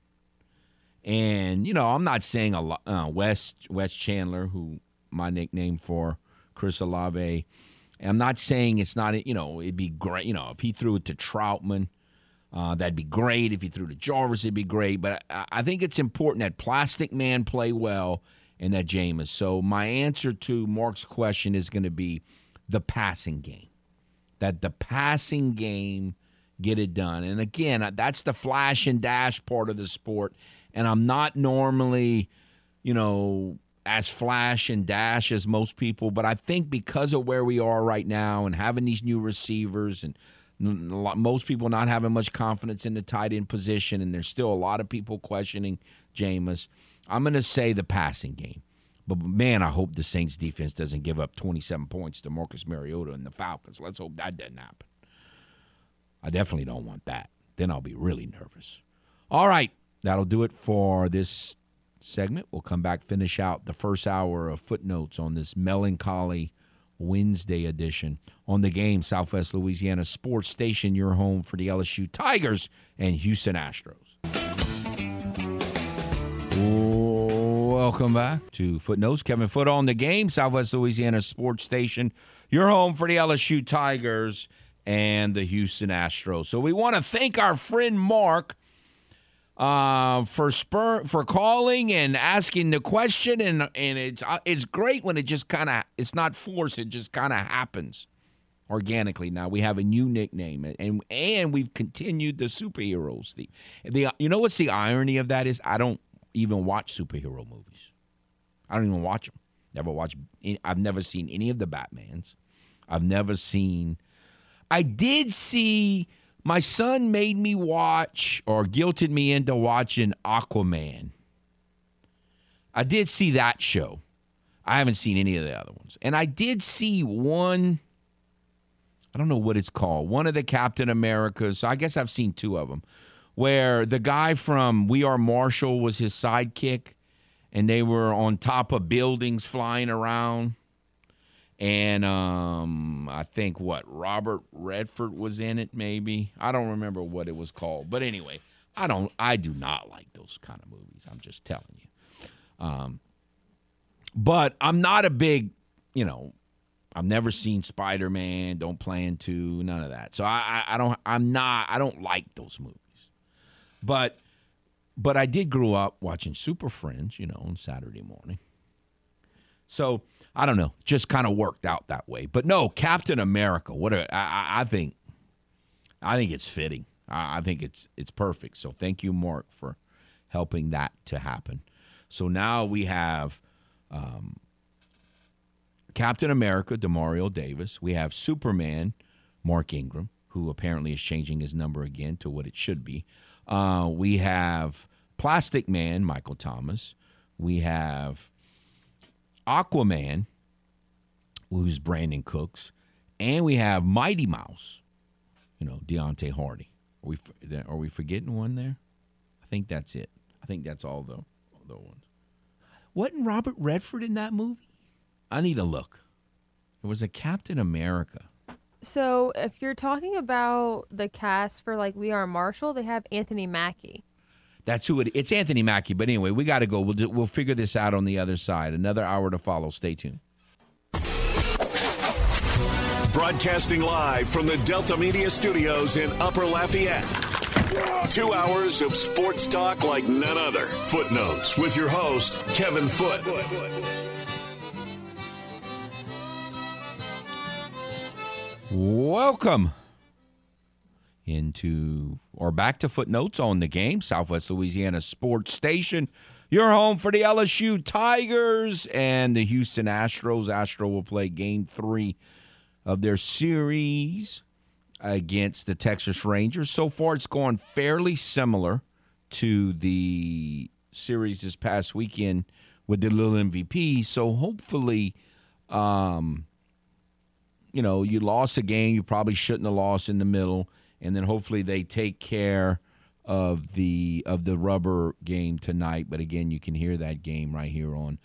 And you know, I'm not saying a lot. Uh, West West Chandler, who my nickname for Chris Olave, I'm not saying it's not. You know, it'd be great. You know, if he threw it to Trautman, uh, that'd be great. If he threw to Jarvis, it'd be great. But I, I think it's important that Plastic Man play well and that Jameis. So my answer to Mark's question is going to be the passing game. That the passing game get it done. And again, that's the flash and dash part of the sport and I'm not normally, you know, as flash and dash as most people, but I think because of where we are right now and having these new receivers and most people not having much confidence in the tight end position, and there's still a lot of people questioning Jameis. I'm going to say the passing game. But man, I hope the Saints defense doesn't give up 27 points to Marcus Mariota and the Falcons. Let's hope that doesn't happen. I definitely don't want that. Then I'll be really nervous. All right. That'll do it for this segment. We'll come back, finish out the first hour of footnotes on this melancholy Wednesday edition on the game, Southwest Louisiana Sports Station, your home for the LSU Tigers and Houston Astros. Welcome back to Footnotes. Kevin Foote on the game, Southwest Louisiana Sports Station, your home for the LSU Tigers and the Houston Astros. So we want to thank our friend Mark uh, for spur for calling and asking the question, and and it's uh, it's great when it just kind of it's not forced; it just kind of happens organically. Now we have a new nickname, and and we've continued the superheroes. The the you know what's the irony of that is I don't even watch superhero movies. I don't even watch them. Never watch. I've never seen any of the Batmans. I've never seen. I did see my son made me watch or guilted me into watching Aquaman. I did see that show. I haven't seen any of the other ones. And I did see one, I don't know what it's called, one of the Captain Americas. So I guess I've seen two of them, where the guy from We Are Marshall was his sidekick and they were on top of buildings flying around and um, I think what Robert Redford was in it. Maybe I don't remember what it was called, but anyway, I don't. I do not like those kind of movies. I'm just telling you. Um, but I'm not a big, you know, I've never seen Spider Man. Don't plan to. None of that. So I, I, I don't. I'm not. I don't like those movies. But, but I did grow up watching Super Friends. You know, on Saturday morning. So I don't know, just kind of worked out that way. But no, Captain America. What a, I, I think, I think it's fitting. I, I think it's it's perfect. So thank you, Mark, for helping that to happen. So now we have um, Captain America, Demario Davis. We have Superman, Mark Ingram, who apparently is changing his number again to what it should be. Uh, we have Plastic Man, Michael Thomas. We have Aquaman, who's Brandin Cooks, and we have Mighty Mouse, you know, Deonte Harty. Are we are we forgetting one there? I think that's it. I think that's all the the ones. Wasn't Robert Redford in that movie? I need to look. It was a Captain America. So if you're talking about the cast for like We Are Marshall, they have Anthony Mackie. That's who it. It's Anthony Mackie. But anyway, we got to go. We'll do, we'll figure this out on the other side. Another hour to follow. Stay tuned. Broadcasting live from the Delta Media Studios in Upper Lafayette. Two hours of sports talk like none other. Footnotes with your host, Kevin Foote. Welcome into or back to footnotes on the game, Southwest Louisiana Sports Station. Your home for the LSU Tigers and the Houston Astros. Astro will play game three of their series against the Texas Rangers. So far, it's gone fairly similar to the series this past weekend with the little MVP. So hopefully, um, you know, you lost a game you probably shouldn't have lost in the middle, and then hopefully they take care of the of the rubber game tonight. But again, you can hear that game right here on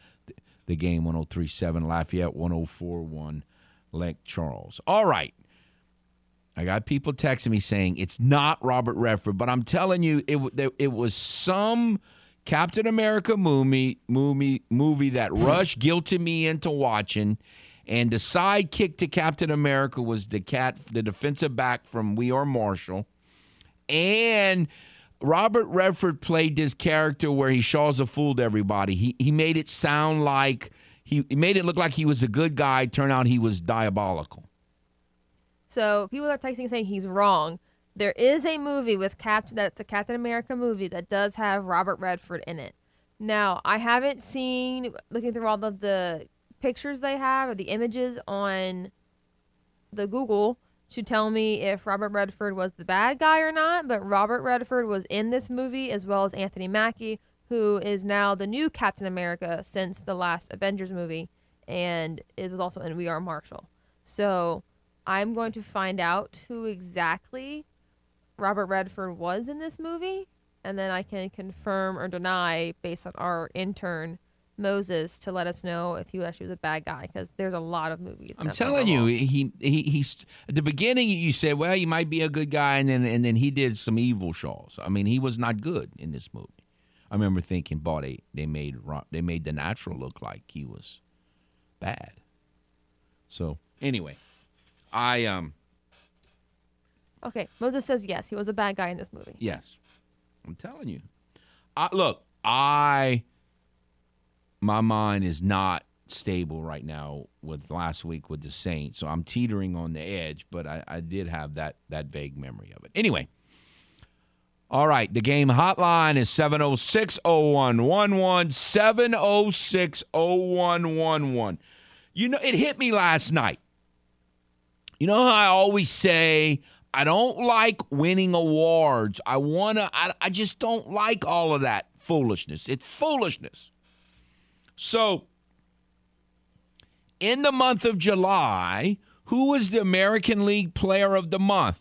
the game 1037 Lafayette 1041 Lake Charles. All right. I got people texting me saying it's not Robert Redford, but I'm telling you, it it was some Captain America movie movie movie that Rush guilted me into watching, and the sidekick to Captain America was the cat, the defensive back from We Are Marshall, and Robert Redford played this character where he shaws a fool to everybody. He he made it sound like he, he made it look like he was a good guy. Turn out he was diabolical. So people are texting saying he's wrong. There is a movie with Captain that's a Captain America movie that does have Robert Redford in it. Now, I haven't seen looking through all of the pictures they have or the images on the Google to tell me if Robert Redford was the bad guy or not, but Robert Redford was in this movie as well as Anthony Mackie, who is now the new Captain America since the last Avengers movie, and it was also in We Are Marshall. So I'm going to find out who exactly Robert Redford was in this movie, and then I can confirm or deny based on our intern Moses to let us know if he actually was a bad guy because there's a lot of movies. I'm telling you, he he he's at the beginning you said, well, he might be a good guy, and then and then he did some evil shows. I mean, he was not good in this movie. I remember thinking, boy, they, they made they made the natural look like he was bad. So anyway, I um. Okay, Moses says yes, he was a bad guy in this movie. Yes, I'm telling you. I, look, I my mind is not stable right now with last week with the Saints, so I'm teetering on the edge. But I, I did have that that vague memory of it. Anyway. All right, the game hotline is 706 0111. 706 0111. You know, it hit me last night. You know how I always say, I don't like winning awards. I want to, I, I just don't like all of that foolishness. It's foolishness. So, in the month of July, who was the American League Player of the Month?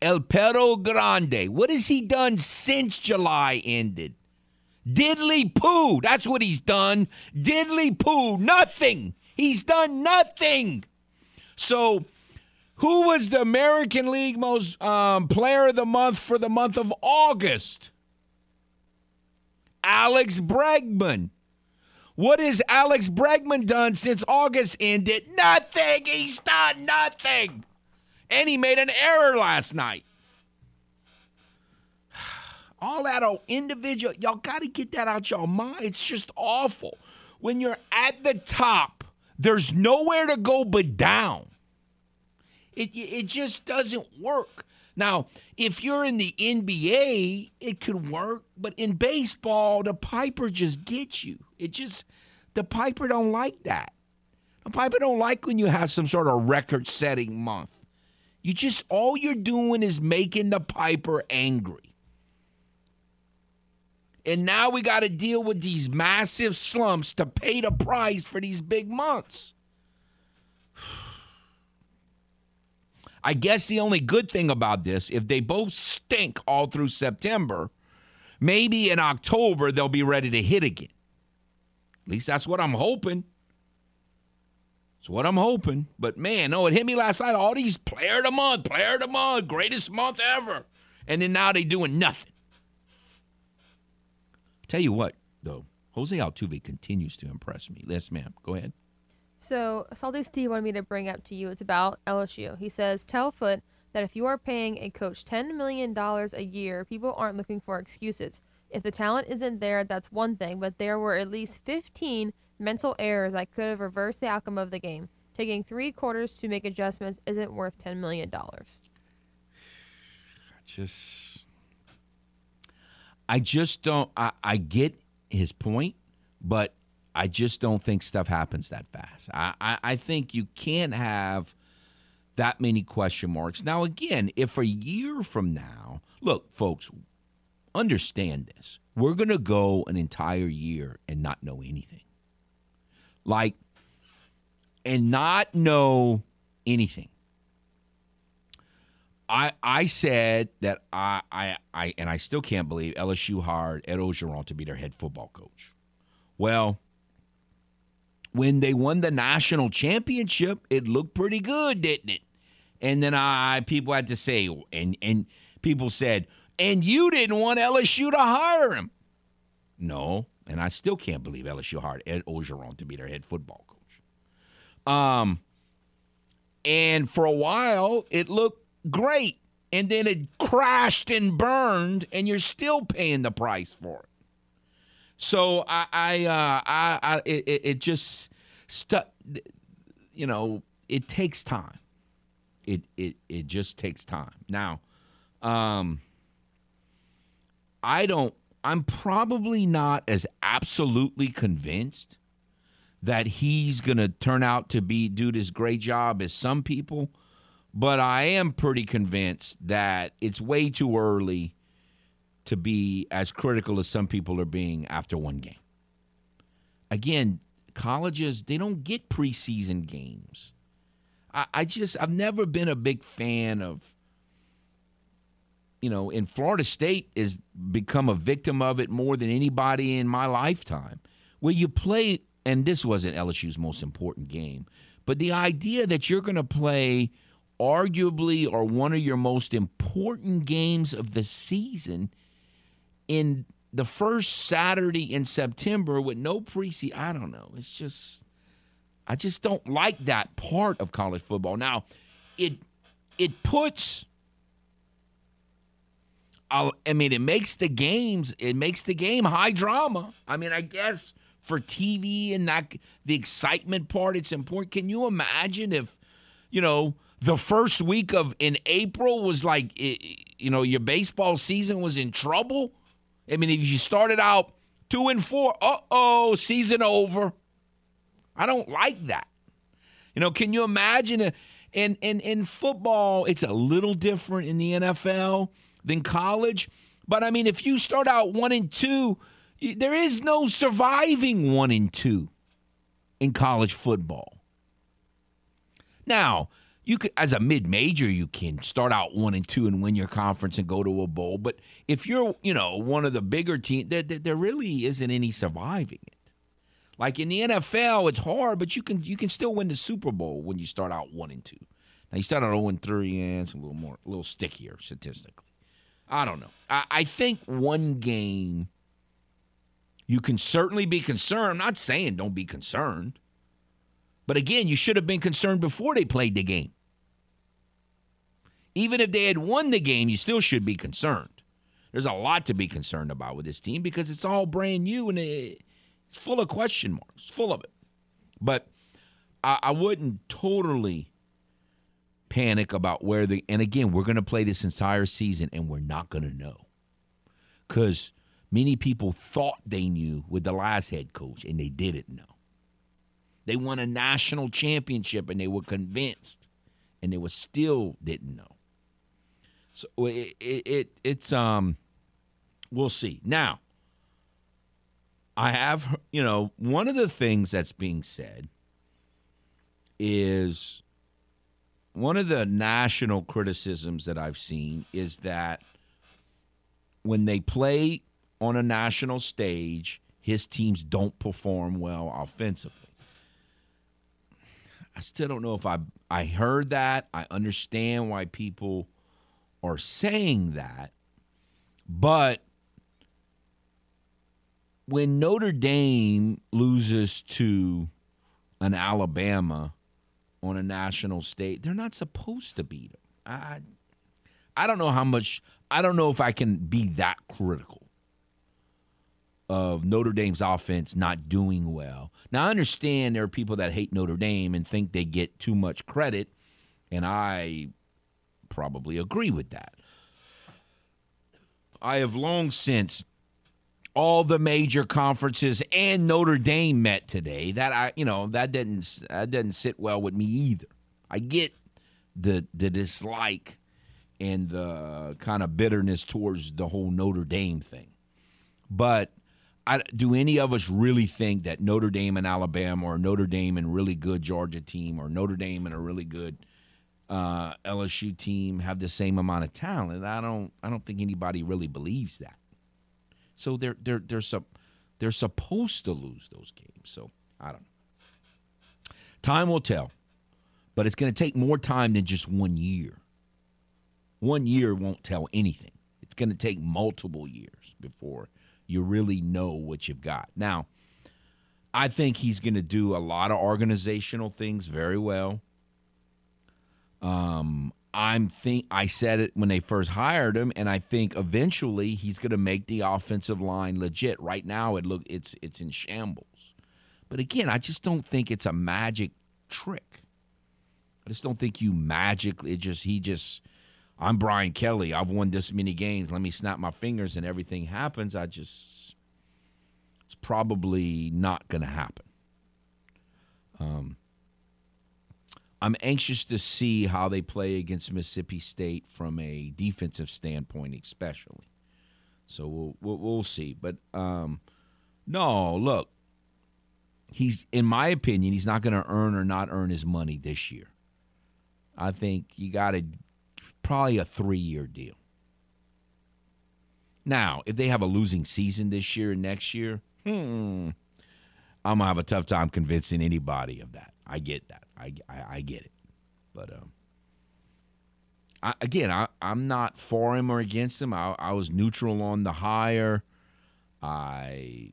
El Perro Grande. What has he done since July ended? Diddly poo. That's what he's done. Diddly poo. Nothing. He's done nothing. So, who was the American League most um, player of the month for the month of August? Alex Bregman. What has Alex Bregman done since August ended? Nothing. He's done nothing and he made an error last night. [SIGHS] All that old individual, y'all got to get that out y'all mind. It's just awful. When you're at the top, there's nowhere to go but down. It, it just doesn't work. Now, if you're in the NBA, it could work, but in baseball, the Piper just gets you. It just the Piper don't like that. The Piper don't like when you have some sort of record-setting month. You just all you're doing is making the piper angry. And now we got to deal with these massive slumps to pay the price for these big months. I guess the only good thing about this, if they both stink all through September, maybe in October they'll be ready to hit again. At least that's what I'm hoping. It's what I'm hoping. But man, no, it hit me last night. All these player of the month, player of the month, greatest month ever. And then now they doing nothing. Tell you what, though, Jose Altuve continues to impress me. Yes, ma'am. Go ahead. So Salty Steve wanted me to bring up to you. It's about LSU. He says, "Tell Foote that if you are paying a coach ten million dollars a year, people aren't looking for excuses. If the talent isn't there, that's one thing, but there were at least fifteen mental errors that could have reversed the outcome of the game. Taking three quarters to make adjustments isn't worth ten million dollars." Just, I just don't. I, I get his point, but I just don't think stuff happens that fast. I, I, I think you can't have that many question marks. Now, again, if a year from now, look, folks, understand this. We're going to go an entire year and not know anything. Like, and not know anything. I I said that I I, I and I still can't believe LSU hired Ed Orgeron to be their head football coach. Well, when they won the national championship, it looked pretty good, didn't it? And then I people had to say, and and people said, and you didn't want LSU to hire him. No, and I still can't believe LSU hired Ed Orgeron to be their head football coach. Um, and for a while it looked great, and then it crashed and burned, and you're still paying the price for it. So I, I, uh, I, I it, it just stuck. You know, it takes time. It, it, it just takes time. Now, um, I don't. I'm probably not as absolutely convinced that he's going to turn out to be do this great job as some people, but I am pretty convinced that it's way too early to be as critical as some people are being after one game. Again, colleges, they don't get preseason games. I, I just, I've never been a big fan of, you know, in Florida State has become a victim of it more than anybody in my lifetime. Where you play, and this wasn't LSU's most important game, but the idea that you're going to play arguably or one of your most important games of the season – in the first Saturday in September with no preseason. I don't know. It's just I just don't like that part of college football. Now, it it puts I mean, it makes the games, it makes the game high drama. I mean, I guess for TV and that the excitement part, it's important. Can you imagine if, you know, the first week of in April was like, you know, your baseball season was in trouble? I mean, if you started out two and four, uh oh, season over. I don't like that. You know, can you imagine? A, in, in, in football, it's a little different in the NFL than college. But I mean, if you start out one and two, there is no surviving one and two in college football. Now, you could as a mid-major you can start out one and two and win your conference and go to a bowl but if you're you know one of the bigger teams there, there, there really isn't any surviving it. Like in the nfl it's hard but you can you can still win the super bowl when you start out one and two. Now you start out 0 and 3 and it's a little more a little stickier statistically. I don't know. I, I think one game you can certainly be concerned. I'm not saying don't be concerned. But again, you should have been concerned before they played the game. Even if they had won the game, you still should be concerned. There's a lot to be concerned about with this team because it's all brand new and it's full of question marks, full of it. But I, I wouldn't totally panic about where the. And again, we're going to play this entire season and we're not going to know because many people thought they knew with the last head coach and they didn't know. They won a national championship and they were convinced and they were still didn't know. So it, it, it it's um we'll see. Now, I have you know, one of the things that's being said is one of the national criticisms that I've seen is that when they play on a national stage, his teams don't perform well offensively. I still don't know if I I heard that. I understand why people are saying that. But when Notre Dame loses to an Alabama on a national state, they're not supposed to beat them. I I don't know how much I don't know if I can be that critical of Notre Dame's offense not doing well. Now I understand there are people that hate Notre Dame and think they get too much credit, and I probably agree with that. I have long since all the major conferences and Notre Dame met today. That I, you know, that didn't that didn't sit well with me either. I get the the dislike and the kind of bitterness towards the whole Notre Dame thing, but. I, do any of us really think that Notre Dame and Alabama, or Notre Dame and really good Georgia team, or Notre Dame and a really good uh, LSU team have the same amount of talent? I don't. I don't think anybody really believes that. So they're they're they're su- they're supposed to lose those games. So I don't know. Time will tell, but it's going to take more time than just one year. One year won't tell anything. It's going to take multiple years before you really know what you've got. Now, I think he's going to do a lot of organizational things very well. Um, I'm think I said it when they first hired him, and I think eventually he's going to make the offensive line legit. Right now, it look it's it's in shambles. But again, I just don't think it's a magic trick. I just don't think you magically it just he just I'm Brian Kelly. I've won this many games. Let me snap my fingers and everything happens. I just it's probably not going to happen. Um, I'm anxious to see how they play against Mississippi State from a defensive standpoint, especially. So we'll we'll, we'll see. But um, no, look, he's in my opinion, he's not going to earn or not earn his money this year. I think you got to probably a three year deal. Now, if they have a losing season this year and next year, hmm, I'm gonna have a tough time convincing anybody of that. I get that. I, I, I get it. But um, I, again, I, I'm not for him or against him. I, I was neutral on the hire. I,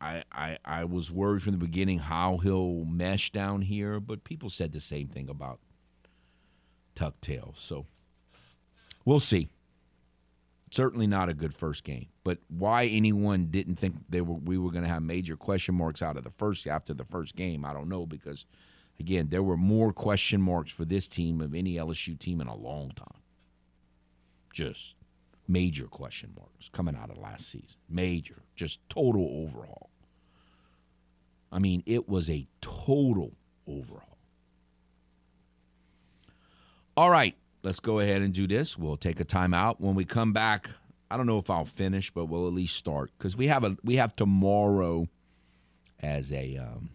I, I, I was worried from the beginning how he'll mesh down here, but people said the same thing about Tucktail. So we'll see. Certainly not a good first game, but why anyone didn't think they were we were going to have major question marks out of the first after the first game, I don't know because again, there were more question marks for this team of any LSU team in a long time. Just major question marks coming out of last season. Major, just total overhaul. I mean, it was a total overhaul. All right, let's go ahead and do this. We'll take a timeout. When we come back, I don't know if I'll finish, but we'll at least start because we have a we have tomorrow as a um,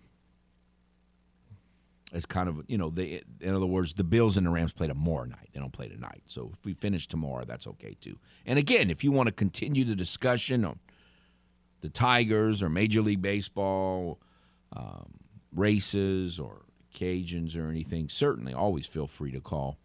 as kind of you know they in other words the Bills and the Rams play tomorrow night. They don't play tonight. So if we finish tomorrow, that's okay too. And again, if you want to continue the discussion on the Tigers or Major League Baseball um, races or Cajuns or anything, certainly always feel free to call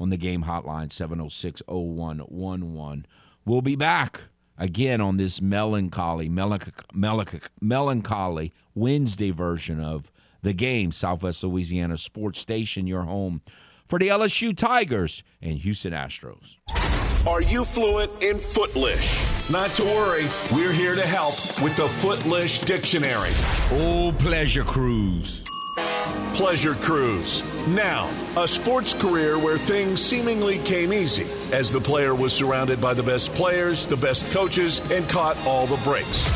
on the game hotline 706 0111. We'll be back again on this melancholy, melancholy, melancholy Wednesday version of the game, Southwest Louisiana Sports Station, your home for the LSU Tigers and Houston Astros. Are you fluent in Footlish? Not to worry, we're here to help with the Footlish Dictionary. Oh, pleasure cruise. Pleasure Cruise. Now, a sports career where things seemingly came easy as the player was surrounded by the best players, the best coaches, and caught all the breaks.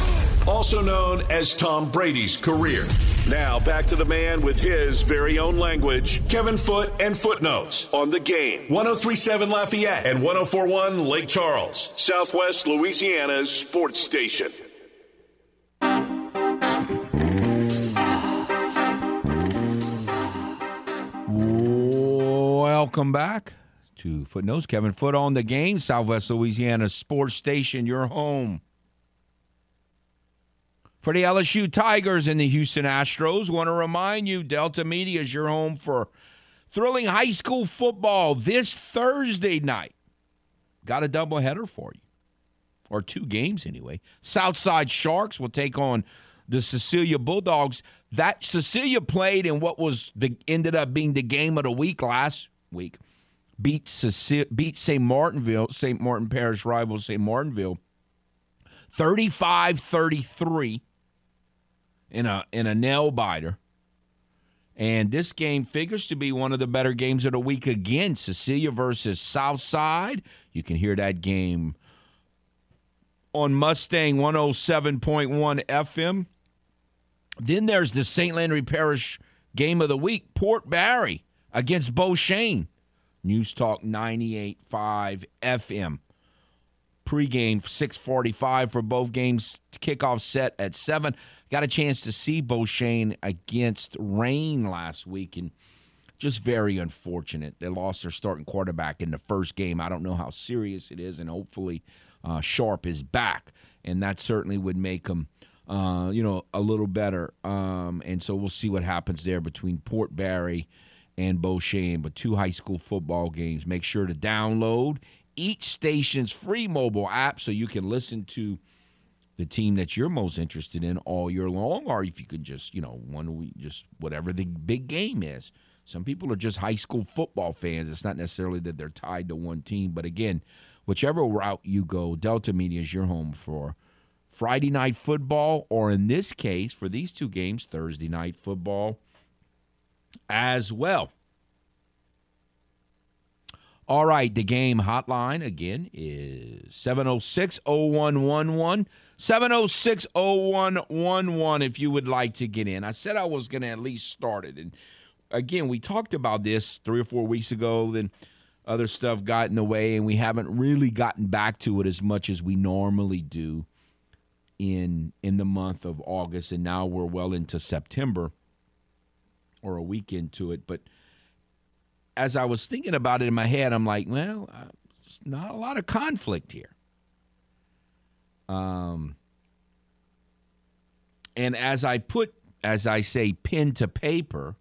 Also known as Tom Brady's career. Now, back to the man with his very own language, Kevin Foote and Footnotes on the game. 1037 Lafayette and 1041 Lake Charles, Southwest Louisiana's sports station. Welcome back to Footnotes. Kevin Foote on the game, Southwest Louisiana Sports Station, your home. For the LSU Tigers and the Houston Astros, want to remind you Delta Media is your home for thrilling high school football this Thursday night. Got a doubleheader for you, or two games anyway. Southside Sharks will take on the Cecilia Bulldogs. That Cecilia played in what was the ended up being the game of the week last week. Beat beat St. Martinville, St. Martin Parish rival St. Martinville 35-33 in a in a nail biter. And this game figures to be one of the better games of the week again. Cecilia versus Southside. You can hear that game on Mustang 107.1 FM. Then there's the St. Landry Parish game of the week, Port Barre against Beau Chene. News Talk 98.5 FM. Pre-game 645 for both games. Kickoff set at 7. Got a chance to see Beau Chene against Rayne last week and just very unfortunate. They lost their starting quarterback in the first game. I don't know how serious it is, and hopefully uh, Sharp is back, and that certainly would make them, uh, you know, a little better. Um, and so we'll see what happens there between Port Barre and Beauchene. But two high school football games. Make sure to download each station's free mobile app so you can listen to the team that you're most interested in all year long, or if you could just, you know, one week, just whatever the big game is. Some people are just high school football fans. It's not necessarily that they're tied to one team, but again, whichever route you go, Delta Media is your home for Friday night football, or in this case, for these two games, Thursday night football as well. All right, the game hotline again is 706 0111. 706 0111 if you would like to get in. I said I was going to at least start it. And again, we talked about this three or four weeks ago. Then other stuff got in the way, and we haven't really gotten back to it as much as we normally do in in the month of August. And now we're well into September or a week into it. But as I was thinking about it in my head, I'm like, well, uh, there's not a lot of conflict here. Um, and as I put, as I say, pen to paper,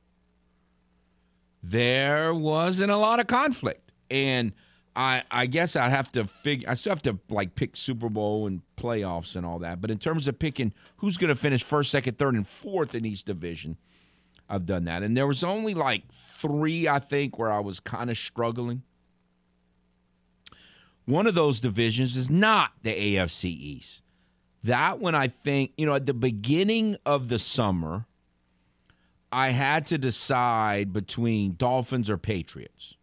there wasn't a lot of conflict. And I, I guess I'd have to figure. I still have to like pick Super Bowl and playoffs and all that. But in terms of picking who's going to finish first, second, third, and fourth in each division, I've done that. And there was only like three, I think, where I was kind of struggling. One of those divisions is not the AFC East. That one, I think, you know, at the beginning of the summer, I had to decide between Dolphins or Patriots.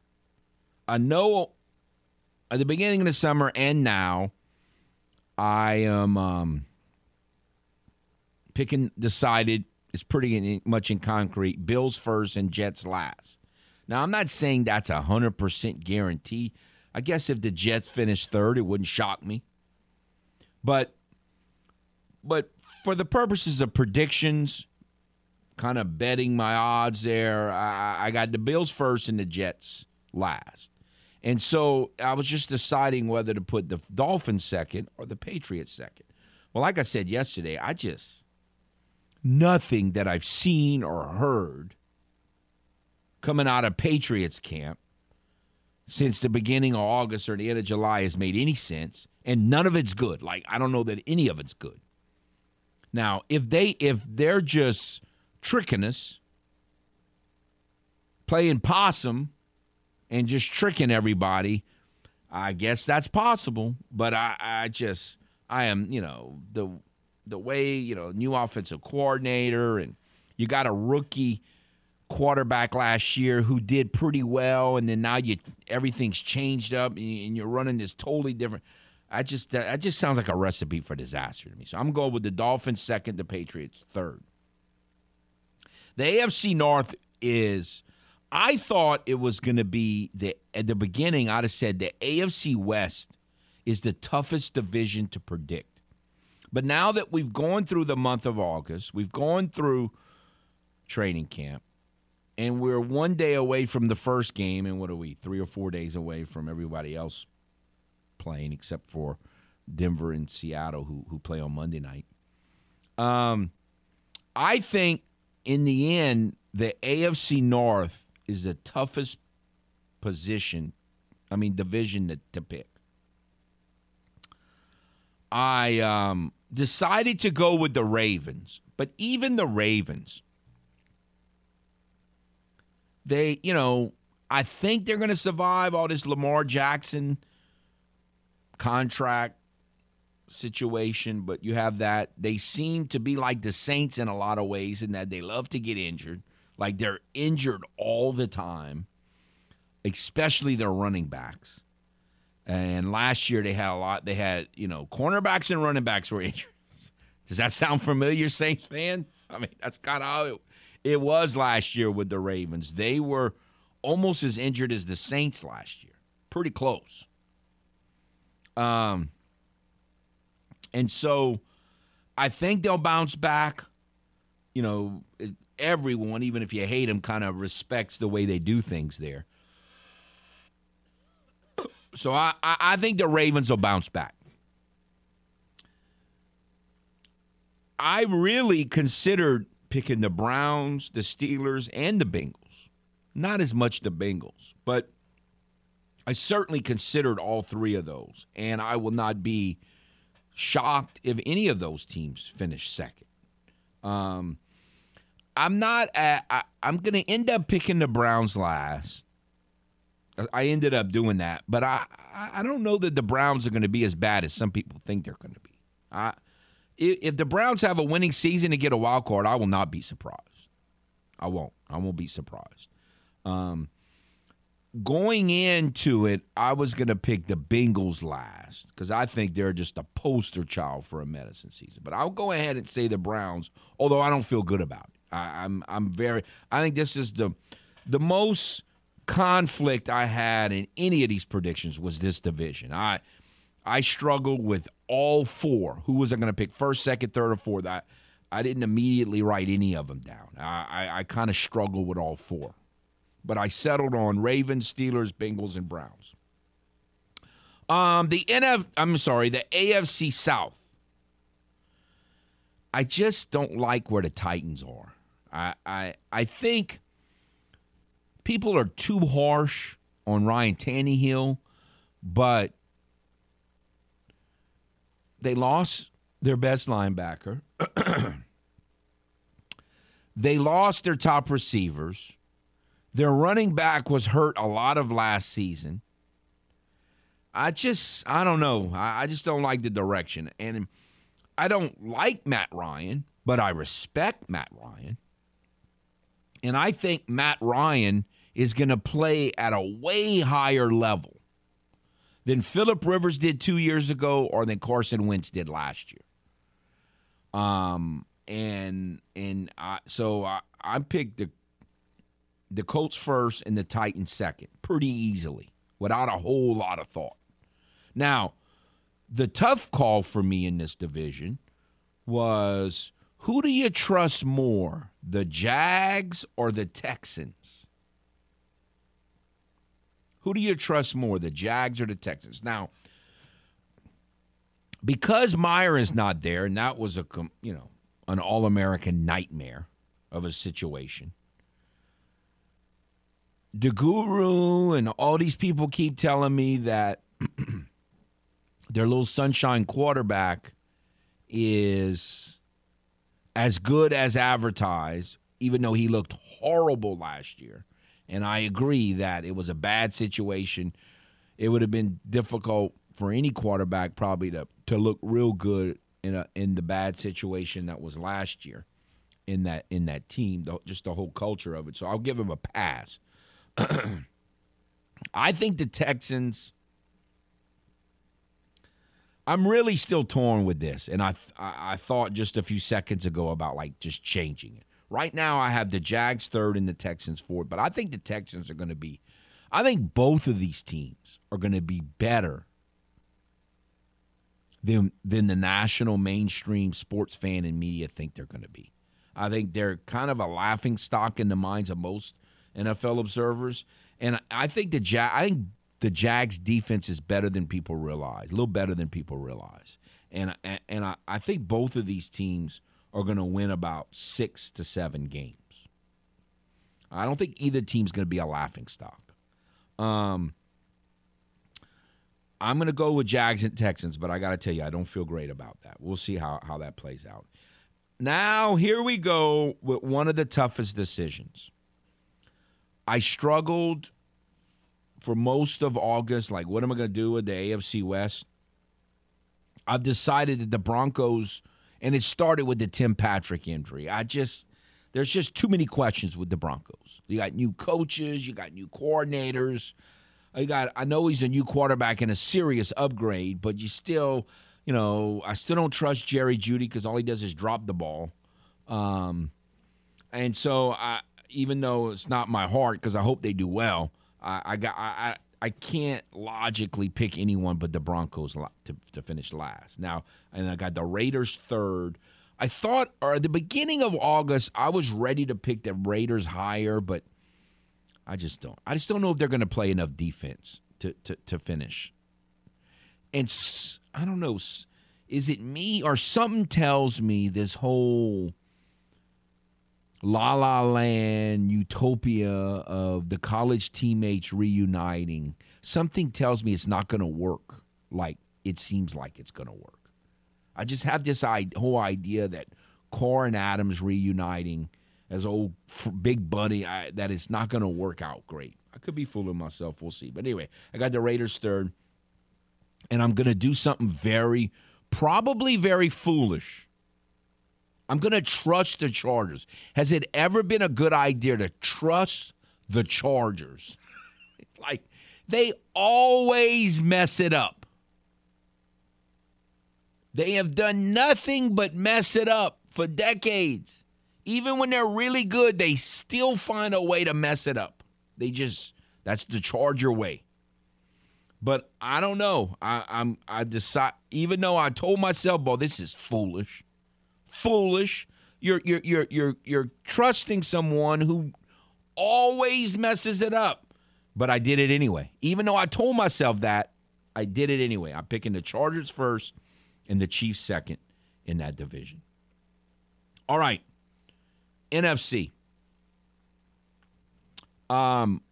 I know at the beginning of the summer and now, I am um, picking, decided it's pretty much in concrete Bills first and Jets last. Now, I'm not saying that's a 100% guarantee. I guess if the Jets finish third, it wouldn't shock me. But but for the purposes of predictions, kind of betting my odds there, I, I got the Bills first and the Jets last. And so I was just deciding whether to put the Dolphins second or the Patriots second. Well, like I said yesterday, I just nothing that I've seen or heard coming out of Patriots camp since the beginning of August or the end of July has made any sense, and none of it's good. Like I don't know that any of it's good. Now, if they if they're just tricking us, playing possum, and just tricking everybody, I guess that's possible. But I, I just I am you know the the way you know new offensive coordinator and you got a rookie quarterback last year who did pretty well, and then now you everything's changed up, and you're running this totally different. I just that just sounds like a recipe for disaster to me. So I'm going with the Dolphins second, the Patriots third. The AFC North is. I thought it was going to be the at the beginning. I'd have said the AFC West is the toughest division to predict. But now that we've gone through the month of August, we've gone through training camp, and we're one day away from the first game. And what are we? Three or four days away from everybody else playing, except for Denver and Seattle, who who play on Monday night. Um, I think in the end, the AFC North is the toughest position, I mean, division to, to pick. I um, decided to go with the Ravens, but even the Ravens, they, you know, I think they're going to survive all this Lamar Jackson contract situation, but you have that. They seem to be like the Saints in a lot of ways in that they love to get injured. Like they're injured all the time, especially their running backs. And last year they had a lot. They had, you know, cornerbacks and running backs were [LAUGHS] injured. Does that sound familiar, Saints fan? I mean, that's kind of how it, it was last year with the Ravens. They were almost as injured as the Saints last year. Pretty close. Um, and so I think they'll bounce back. You know, everyone, even if you hate them, kind of respects the way they do things there. So I, I think the Ravens will bounce back. I really considered picking the Browns, the Steelers, and the Bengals. Not as much the Bengals, but I certainly considered all three of those. And I will not be shocked if any of those teams finish second. Um, I'm not. At, I, I'm going to end up picking the Browns last. I ended up doing that, but I I don't know that the Browns are going to be as bad as some people think they're going to be. I, if the Browns have a winning season to get a wild card, I will not be surprised. I won't. I won't be surprised. Um, going into it, I was going to pick the Bengals last because I think they're just a poster child for a medicine season. But I'll go ahead and say the Browns, although I don't feel good about it. I, I'm I'm very. I think this is the the most conflict I had in any of these predictions was this division. I I struggled with all four. Who was I going to pick first, second, third, or fourth? I I didn't immediately write any of them down. I I, I kind of struggled with all four but I settled on Ravens, Steelers, Bengals, and Browns. Um, the NF, I'm sorry, the AFC South. I just don't like where the Titans are. I, I, I think people are too harsh on Ryan Tannehill, but they lost their best linebacker. [CLEARS THROAT] they lost their top receivers. Their running back was hurt a lot of last season. I just, I don't know. I, I just don't like the direction. And I don't like Matt Ryan, but I respect Matt Ryan. And I think Matt Ryan is going to play at a way higher level than Philip Rivers did two years ago or than Carson Wentz did last year. Um, and and I, so I, I picked the the Colts first and the Titans second, pretty easily, without a whole lot of thought. Now, the tough call for me in this division was who do you trust more, the Jags or the Texans? Who do you trust more, the Jags or the Texans? Now, because Meyer is not there, and that was a you know an all-American nightmare of a situation the guru and all these people keep telling me that [CLEARS THROAT] their little sunshine quarterback is as good as advertised, even though he looked horrible last year. And I agree that it was a bad situation. It would have been difficult for any quarterback probably to, to look real good in a in the bad situation that was last year in that in that team, the, just the whole culture of it. So I'll give him a pass. [CLEARS THROAT] I think the Texans. I'm really still torn with this, and I, I, I thought just a few seconds ago about like just changing it. Right now, I have the Jags third and the Texans fourth, but I think the Texans are going to be. I think both of these teams are going to be better than than the national mainstream sports fan and media think they're going to be. I think they're kind of a laughing stock in the minds of most NFL observers, and I think the Jag, I think the Jags defense is better than people realize, a little better than people realize, and and I, I think both of these teams are going to win about six to seven games. I don't think either team's going to be a laughing stock. Um, I'm going to go with Jags and Texans, but I got to tell you, I don't feel great about that. We'll see how, how that plays out. Now, here we go with one of the toughest decisions. I struggled for most of August. Like, what am I going to do with the AFC West? I've decided that the Broncos, and it started with the Tim Patrick injury. I just, there's just too many questions with the Broncos. You got new coaches, you got new coordinators. I got, I know he's a new quarterback and a serious upgrade, but you still, you know, I still don't trust Jerry Jeudy because all he does is drop the ball. Um, and so I, even though it's not my heart because I hope they do well, I, I got, I, I can't logically pick anyone but the Broncos to, to finish last. Now, and I got the Raiders third. I thought, or at the beginning of August, I was ready to pick the Raiders higher, but I just don't. I just don't know if they're going to play enough defense to, to, to finish. And I don't know, is it me or something tells me this whole la la land utopia of the college teammates reuniting. Something tells me it's not going to work like it seems like it's going to work. I just have this whole idea that Carr and adams reuniting as old big buddy I, that it's not going to work out great. I could be fooling myself we'll see. But anyway i got the raiders third and i'm going to do something very probably very foolish I'm going to trust the Chargers. Has it ever been a good idea to trust the Chargers? [LAUGHS] like, they always mess it up. They have done nothing but mess it up for decades. Even when they're really good, they still find a way to mess it up. They just, that's the Charger way. But I don't know. I, I'm I decide even though I told myself, "Boy, this is foolish." Foolish. You're you're you're you're you're trusting someone who always messes it up. But I did it anyway. Even though I told myself that, I did it anyway. I'm picking the Chargers first and the Chiefs second in that division. All right. NFC. Um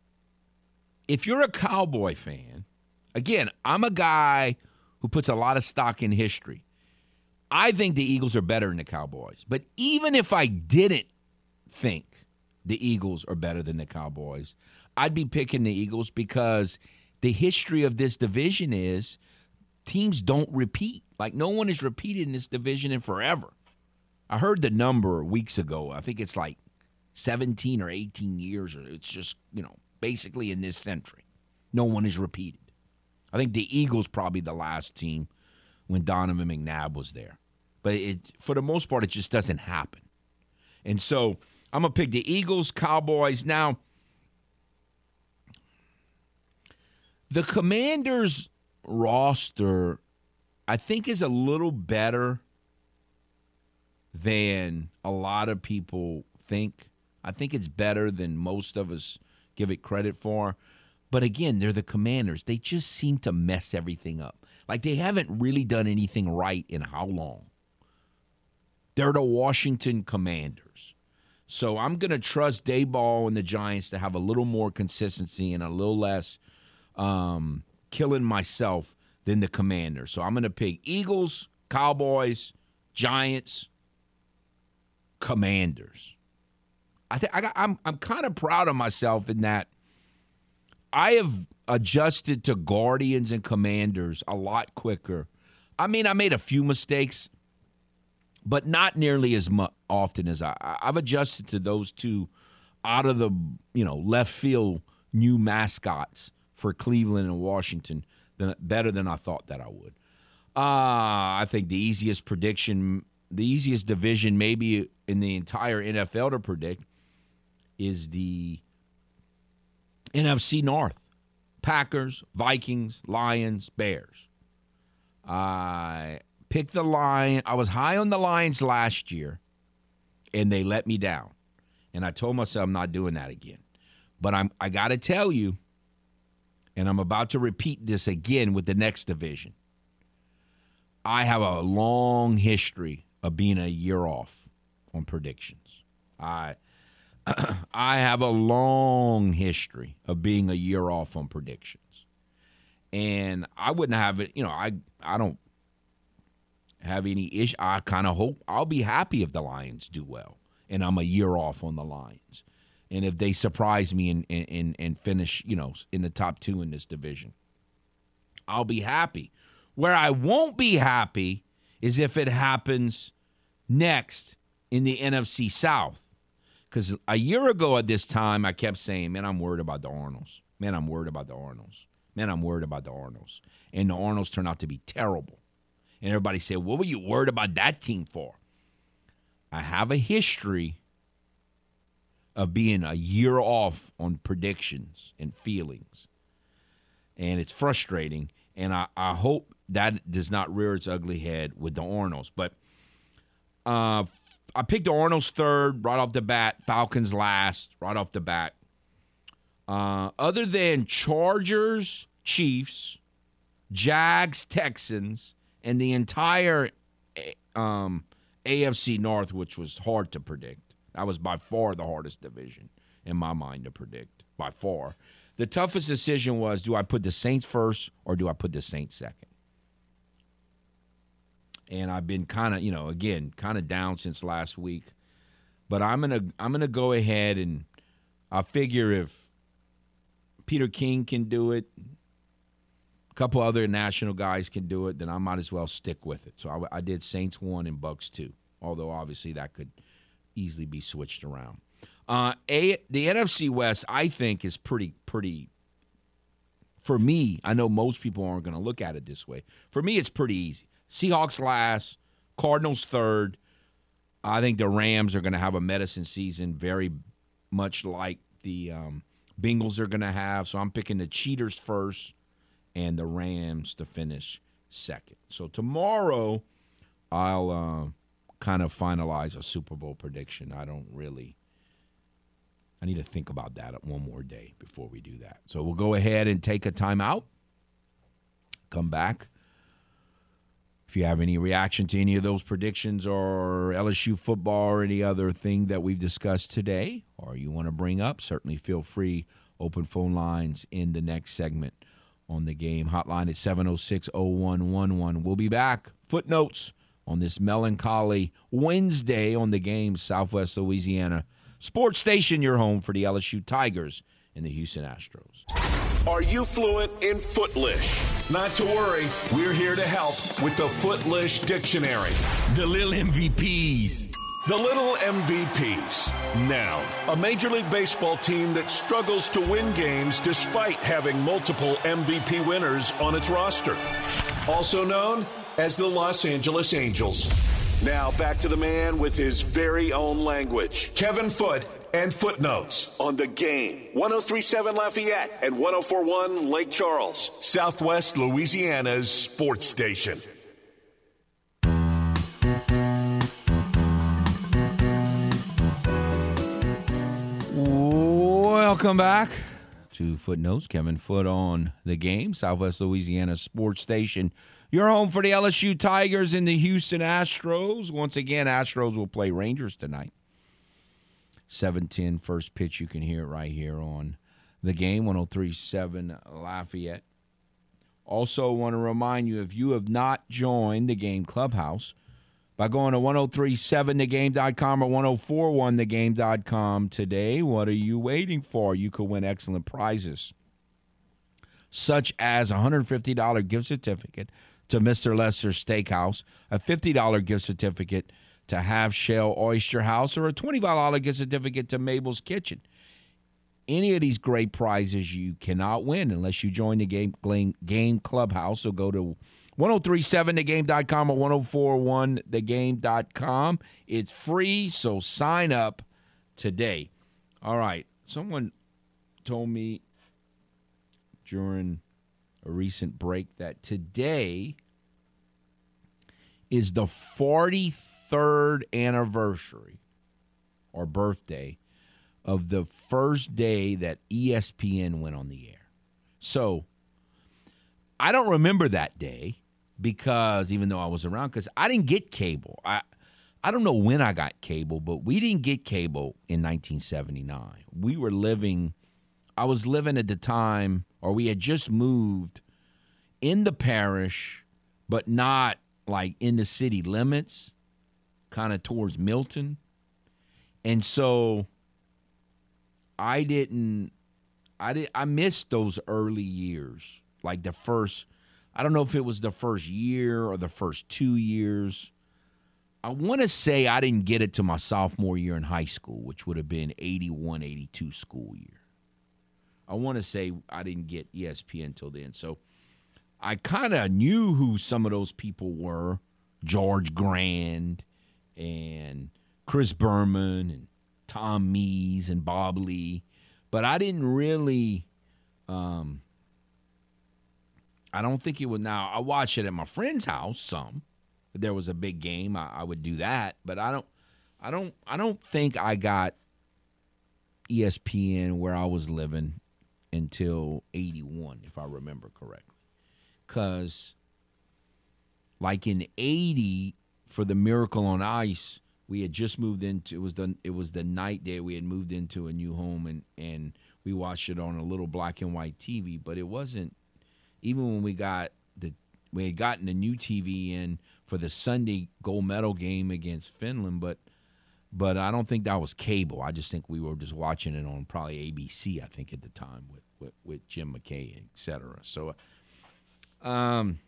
if you're a Cowboy fan, again, I'm a guy who puts a lot of stock in history. I think the Eagles are better than the Cowboys. But even if I didn't think the Eagles are better than the Cowboys, I'd be picking the Eagles because the history of this division is teams don't repeat. Like no one has repeated in this division in forever. I heard the number weeks ago. I think it's like 17 or 18 years, or it's just, you know, basically in this century. No one has repeated. I think the Eagles probably the last team when Donovan McNabb was there. But it, for the most part, it just doesn't happen. And so I'm going to pick the Eagles, Cowboys. Now, the Commanders roster, I think, is a little better than a lot of people think. I think it's better than most of us give it credit for. But again, they're the commanders. They just seem to mess everything up. Like they haven't really done anything right in how long? They're the Washington Commanders. So I'm going to trust Daboll and the Giants to have a little more consistency and a little less um, killing myself than the Commanders. So I'm going to pick Eagles, Cowboys, Giants, Commanders. I think I'm I'm kind of proud of myself in that I have adjusted to Guardians and Commanders a lot quicker. I mean, I made a few mistakes, but not nearly as much often as I. I've adjusted to those two out of the you know left field new mascots for Cleveland and Washington than, better than I thought that I would. Uh, I think the easiest prediction, the easiest division maybe in the entire NFL to predict is the NFC North. Packers, Vikings, Lions, Bears. I picked the Lion. I was high on the Lions last year, and they let me down. And I told myself I'm not doing that again. But I'm I got to tell you, and I'm about to repeat this again with the next division. I have a long history of being a year off. on predictions. I I have a long history of being a year off on predictions. And I wouldn't have it, you know, I I don't have any issue. I kind of hope I'll be happy if the Lions do well and I'm a year off on the Lions. And if they surprise me and, and, and finish, you know, in the top two in this division, I'll be happy. Where I won't be happy is if it happens next in the NFC South. Because a year ago at this time, I kept saying, man, I'm worried about the Arnolds. Man, I'm worried about the Arnolds. Man, I'm worried about the Arnolds. And the Arnolds turned out to be terrible. And everybody said, what were you worried about that team for? I have a history of being a year off on predictions and feelings. And it's frustrating. And I, I hope that does not rear its ugly head with the Arnolds. But uh, I picked Arnolds third right off the bat, Falcons last right off the bat. Uh, other than Chargers, Chiefs, Jags, Texans, and the entire eh, um, AFC North, which was hard to predict. That was by far the hardest division in my mind to predict, by far. The toughest decision was do I put the Saints first or do I put the Saints second? And I've been kind of, you know, again, kind of down since last week. But I'm gonna I'm gonna go ahead and I figure if Peter King can do it, a couple other national guys can do it, then I might as well stick with it. So I, I did Saints one and Bucks two, although obviously that could easily be switched around. Uh, a the NFC West, I think, is pretty pretty. For me, I know most people aren't going to look at it this way. For me, it's pretty easy. Seahawks last, Cardinals third. I think the Rams are going to have a medicine season, very much like the um, Bengals are going to have. So I'm picking the Cheaters first and the Rams to finish second. So tomorrow, I'll uh, kind of finalize a Super Bowl prediction. I don't really. I need to think about that one more day before we do that. So we'll go ahead and take a timeout. Come back. If you have any reaction to any of those predictions or LSU football or any other thing that we've discussed today, or you want to bring up, certainly feel free. Open phone lines in the next segment on the game. Hotline at 706 0111. We'll be back. Footnotes on this melancholy Wednesday on the game, Southwest Louisiana. Sports Station, your home for the LSU Tigers and the Houston Astros. Are you fluent in Footlish? Not to worry, we're here to help with the Footlish Dictionary. The little MVPs. The Little MVPs. Now, a Major League Baseball team that struggles to win games despite having multiple MVP winners on its roster. Also known as the Los Angeles Angels. Now, back to the man with his very own language, Kevin Foote and footnotes on the game. 1037 Lafayette and 1041 Lake Charles, Southwest Louisiana's sports station. Welcome back to Footnotes. Kevin Foote on the game, Southwest Louisiana Sports Station. Your home for the LSU Tigers and the Houston Astros. Once again, Astros will play Rangers tonight. 710 first pitch. You can hear it right here on the game, 1037 Lafayette. Also, want to remind you if you have not joined the game clubhouse, by going to 1037thegame.com or 1041thegame.com today. What are you waiting for? You could win excellent prizes, such as a $150 gift certificate to Mr. Lester Steakhouse, a $50 gift certificate to Half Shell Oyster House, or a $25 gift certificate to Mabel's Kitchen. Any of these great prizes you cannot win unless you join the game, game clubhouse. So go to 1037thegame.com or 1041thegame.com. It's free, so sign up today. All right. Someone told me during a recent break that today is the 43rd anniversary or birthday of the first day that ESPN went on the air. So I don't remember that day because even though I was around, because I didn't get cable. I I don't know when I got cable, but we didn't get cable in 1979. We were living, I was living at the time, or we had just moved in the parish, but not like in the city limits, kind of towards Milton. And so I didn't I did I missed those early years. Like the first I don't know if it was the first year or the first 2 years. I want to say I didn't get it to my sophomore year in high school, which would have been 81 82 school year. I want to say I didn't get ESPN until then. So I kind of knew who some of those people were George Grande and Chris Berman and Tom Mees and Bob Ley. But I didn't really, um, I don't think it was. Now, I watched it at my friend's house some. If there was a big game, I, I would do that. But I don't, I don't, I don't think I got ESPN where I was living until 81, if I remember correctly because like in 80 for the miracle on ice we had just moved into it was the it was the night day we had moved into a new home and and we watched it on a little black and white TV but it wasn't even when we got the we had gotten the new TV in for the Sunday gold medal game against Finland but but I don't think that was cable. I just think we were just watching it on probably ABC I think at the time with with, with Jim McKay et cetera. So um,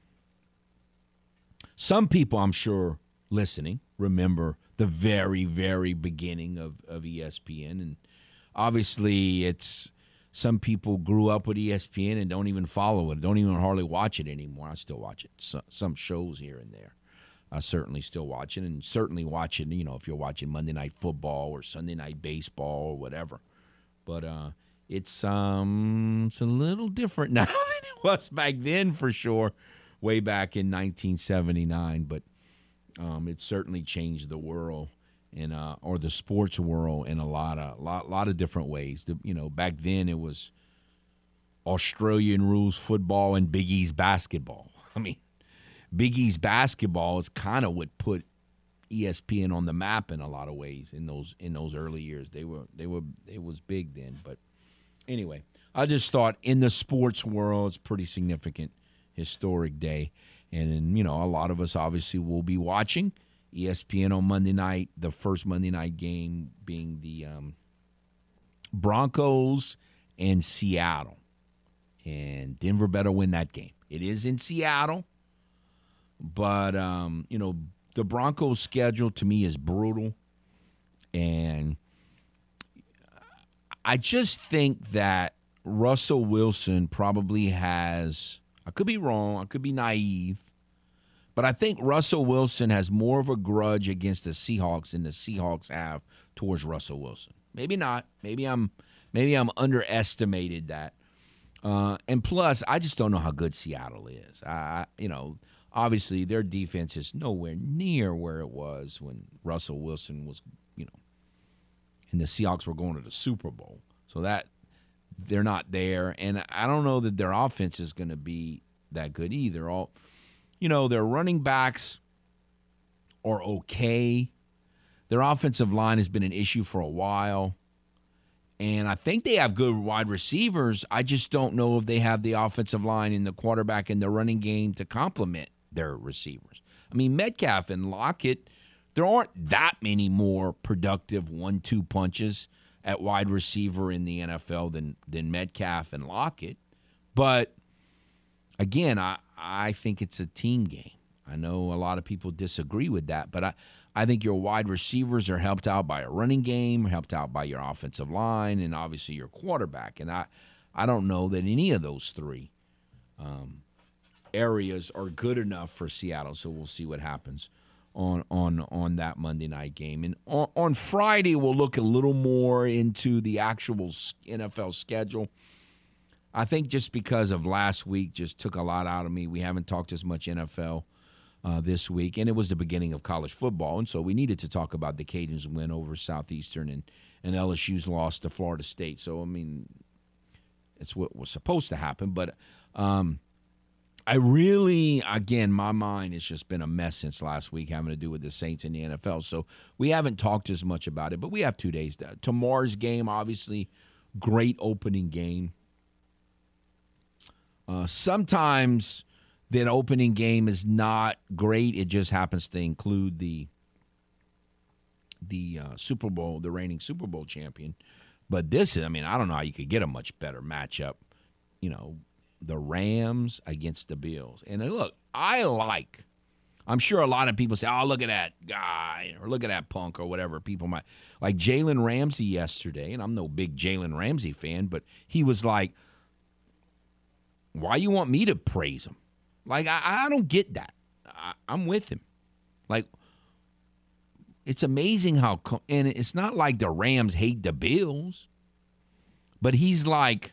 some people, I'm sure, listening remember the very, very beginning of, of ESPN. And obviously, it's some people grew up with ESPN and don't even follow it, don't even hardly watch it anymore. I still watch it, so, some shows here and there. I certainly still watch it, and certainly watching, you know, if you're watching Monday Night Football or Sunday Night Baseball or whatever. But uh, it's um it's a little different [LAUGHS] now than it was back then for sure, way back in 1979. But um, it certainly changed the world and uh, or the sports world in a lot of lot lot of different ways. The, you know, back then it was Australian rules football and Big East basketball. [LAUGHS] I mean, Big East basketball is kind of what put ESPN on the map in a lot of ways in those in those early years. They were they were it was big then, but anyway, I just thought in the sports world it's pretty significant historic day. And you know, a lot of us obviously will be watching ESPN on Monday night, the first Monday night game being the um, Broncos and Seattle. And Denver better win that game. It is in Seattle, but um, you know, the Broncos schedule to me is brutal. And I just think that Russell Wilson probably has, I could be wrong, I could be naive, but I think Russell Wilson has more of a grudge against the Seahawks than the Seahawks have towards Russell Wilson. Maybe not. Maybe I'm maybe I'm underestimated that. Uh, and plus, I just don't know how good Seattle is. I, you know, obviously their defense is nowhere near where it was when Russell Wilson was, you know, and the Seahawks were going to the Super Bowl. So that they're not there, and I don't know that their offense is going to be that good either. All, you know, their running backs are okay. Their offensive line has been an issue for a while. And I think they have good wide receivers. I just don't know if they have the offensive line and the quarterback and the running game to complement their receivers. I mean, Metcalf and Lockett, there aren't that many more productive one two punches at wide receiver in the NFL than, than Metcalf and Lockett. But again, I, I think it's a team game. I know a lot of people disagree with that, but I, I think your wide receivers are helped out by a running game, helped out by your offensive line, and obviously your quarterback. And I, I don't know that any of those three um, areas are good enough for Seattle. So we'll see what happens on on on that Monday night game. And on, on Friday, we'll look a little more into the actual NFL schedule. I think just because of last week, just took a lot out of me. We haven't talked as much NFL uh, this week, and it was the beginning of college football, and so we needed to talk about the Cajuns' win over Southeastern and and LSU's loss to Florida State. So I mean, it's what was supposed to happen, but um, I really, again, my mind has just been a mess since last week having to do with the Saints in the NFL. So we haven't talked as much about it, but we have two days. To, tomorrow's game, obviously, great opening game. Uh, sometimes that opening game is not great. It just happens to include the the uh, Super Bowl, the reigning Super Bowl champion. But this, I mean, I don't know how you could get a much better matchup. You know, the Rams against the Bills. And uh, look, I like. I'm sure a lot of people say, "Oh, look at that guy," or "Look at that punk," or whatever. People might like Jalen Ramsey yesterday, and I'm no big Jalen Ramsey fan, but he was like, "Why you want me to praise him?" Like I, I don't get that. I, I'm with him. Like it's amazing how, and it's not like the Rams hate the Bills, but he's like,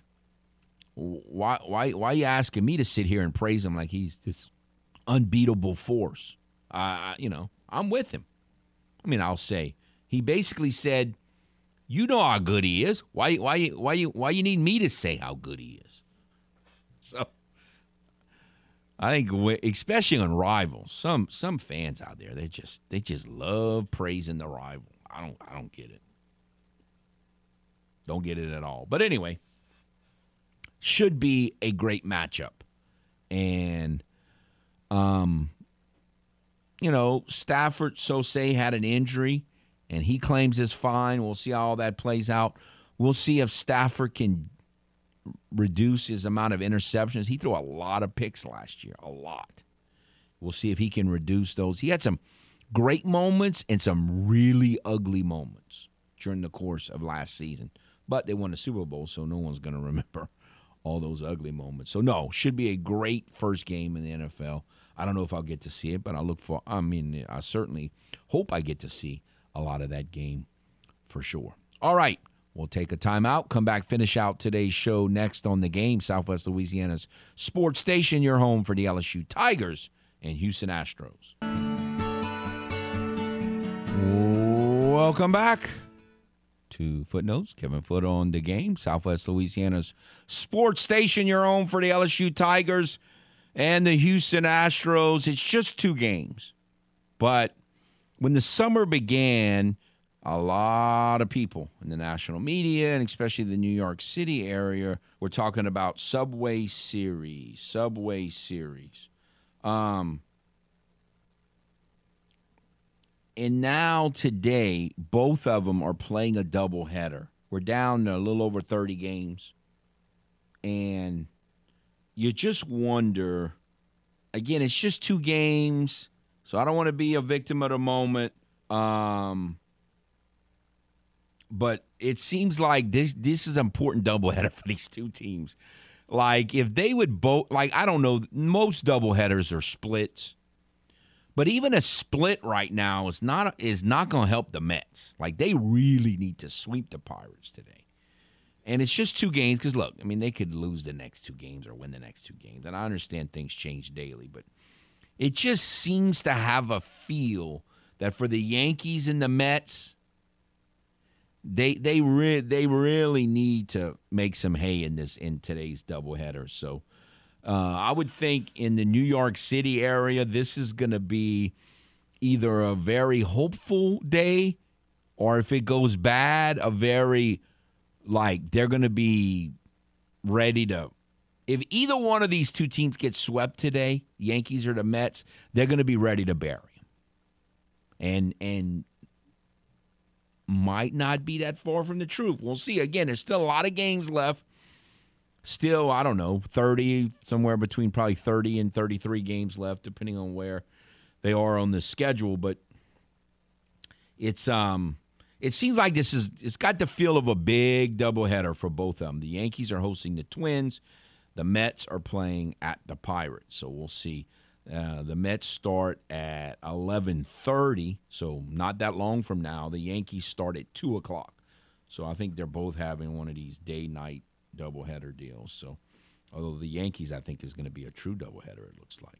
why, why, why are you asking me to sit here and praise him like he's this unbeatable force? Uh, you know, I'm with him. I mean, I'll say he basically said, "You know how good he is. Why, why, why you, why you need me to say how good he is?" [LAUGHS] So I think, especially on rivals, some some fans out there they just they just love praising the rival. I don't I don't get it. Don't get it at all. But anyway, should be a great matchup, and um, you know Stafford so say had an injury, and he claims it's fine. We'll see how all that plays out. We'll see if Stafford can reduce his amount of interceptions. He threw a lot of picks last year, a lot. We'll see if he can reduce those. He had some great moments and some really ugly moments during the course of last season. But they won the Super Bowl, so no one's going [LAUGHS] to remember all those ugly moments. So no, should be a great first game in the NFL. I don't know if I'll get to see it, but I look for I mean, I certainly hope I get to see a lot of that game for sure. All right. We'll take a timeout, come back, finish out today's show next on the game. Southwest Louisiana's sports station, your home for the LSU Tigers and Houston Astros. Welcome back to Footnotes. Kevin Foote on the game. Southwest Louisiana's sports station, your home for the LSU Tigers and the Houston Astros. It's just two games. But when the summer began, a lot of people in the national media and especially the New York City area were talking about Subway Series, Subway Series. Um, and now today, both of them are playing a doubleheader. We're down to a little over 30 games. And you just wonder again, it's just two games. So I don't want to be a victim of the moment. Um, but it seems like this this is an important doubleheader [LAUGHS] for these two teams. Like if they would both like I don't know, most doubleheaders are splits. But even a split right now is not is not going to help the Mets. Like they really need to sweep the Pirates today. And it's just two games because look, I mean they could lose the next two games or win the next two games. And I understand things change daily, but it just seems to have a feel that for the Yankees and the Mets, they they re- they really need to make some hay in this in today's doubleheader. So uh, I would think in the New York City area, this is going to be either a very hopeful day, or if it goes bad, a very like they're going to be ready to. If either one of these two teams gets swept today, Yankees or the Mets, they're going to be ready to bury them. And and might not be that far from the truth. We'll see. Again, there's still a lot of games left. Still, I don't know, 30, somewhere between probably 30 and 33 games left, depending on where they are on the schedule. But it's um it seems like this is it's got the feel of a big doubleheader for both of them. The Yankees are hosting the Twins. The Mets are playing at the Pirates. So we'll see uh, the Mets start at 11:30, so not that long from now. The Yankees start at two o'clock, so I think they're both having one of these day-night doubleheader deals. So, although the Yankees, I think, is going to be a true doubleheader. It looks like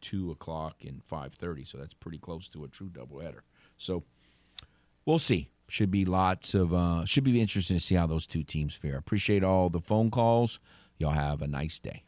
two o'clock and 5:30, so that's pretty close to a true doubleheader. So, we'll see. Should be lots of uh, should be interesting to see how those two teams fare. Appreciate all the phone calls. Y'all have a nice day.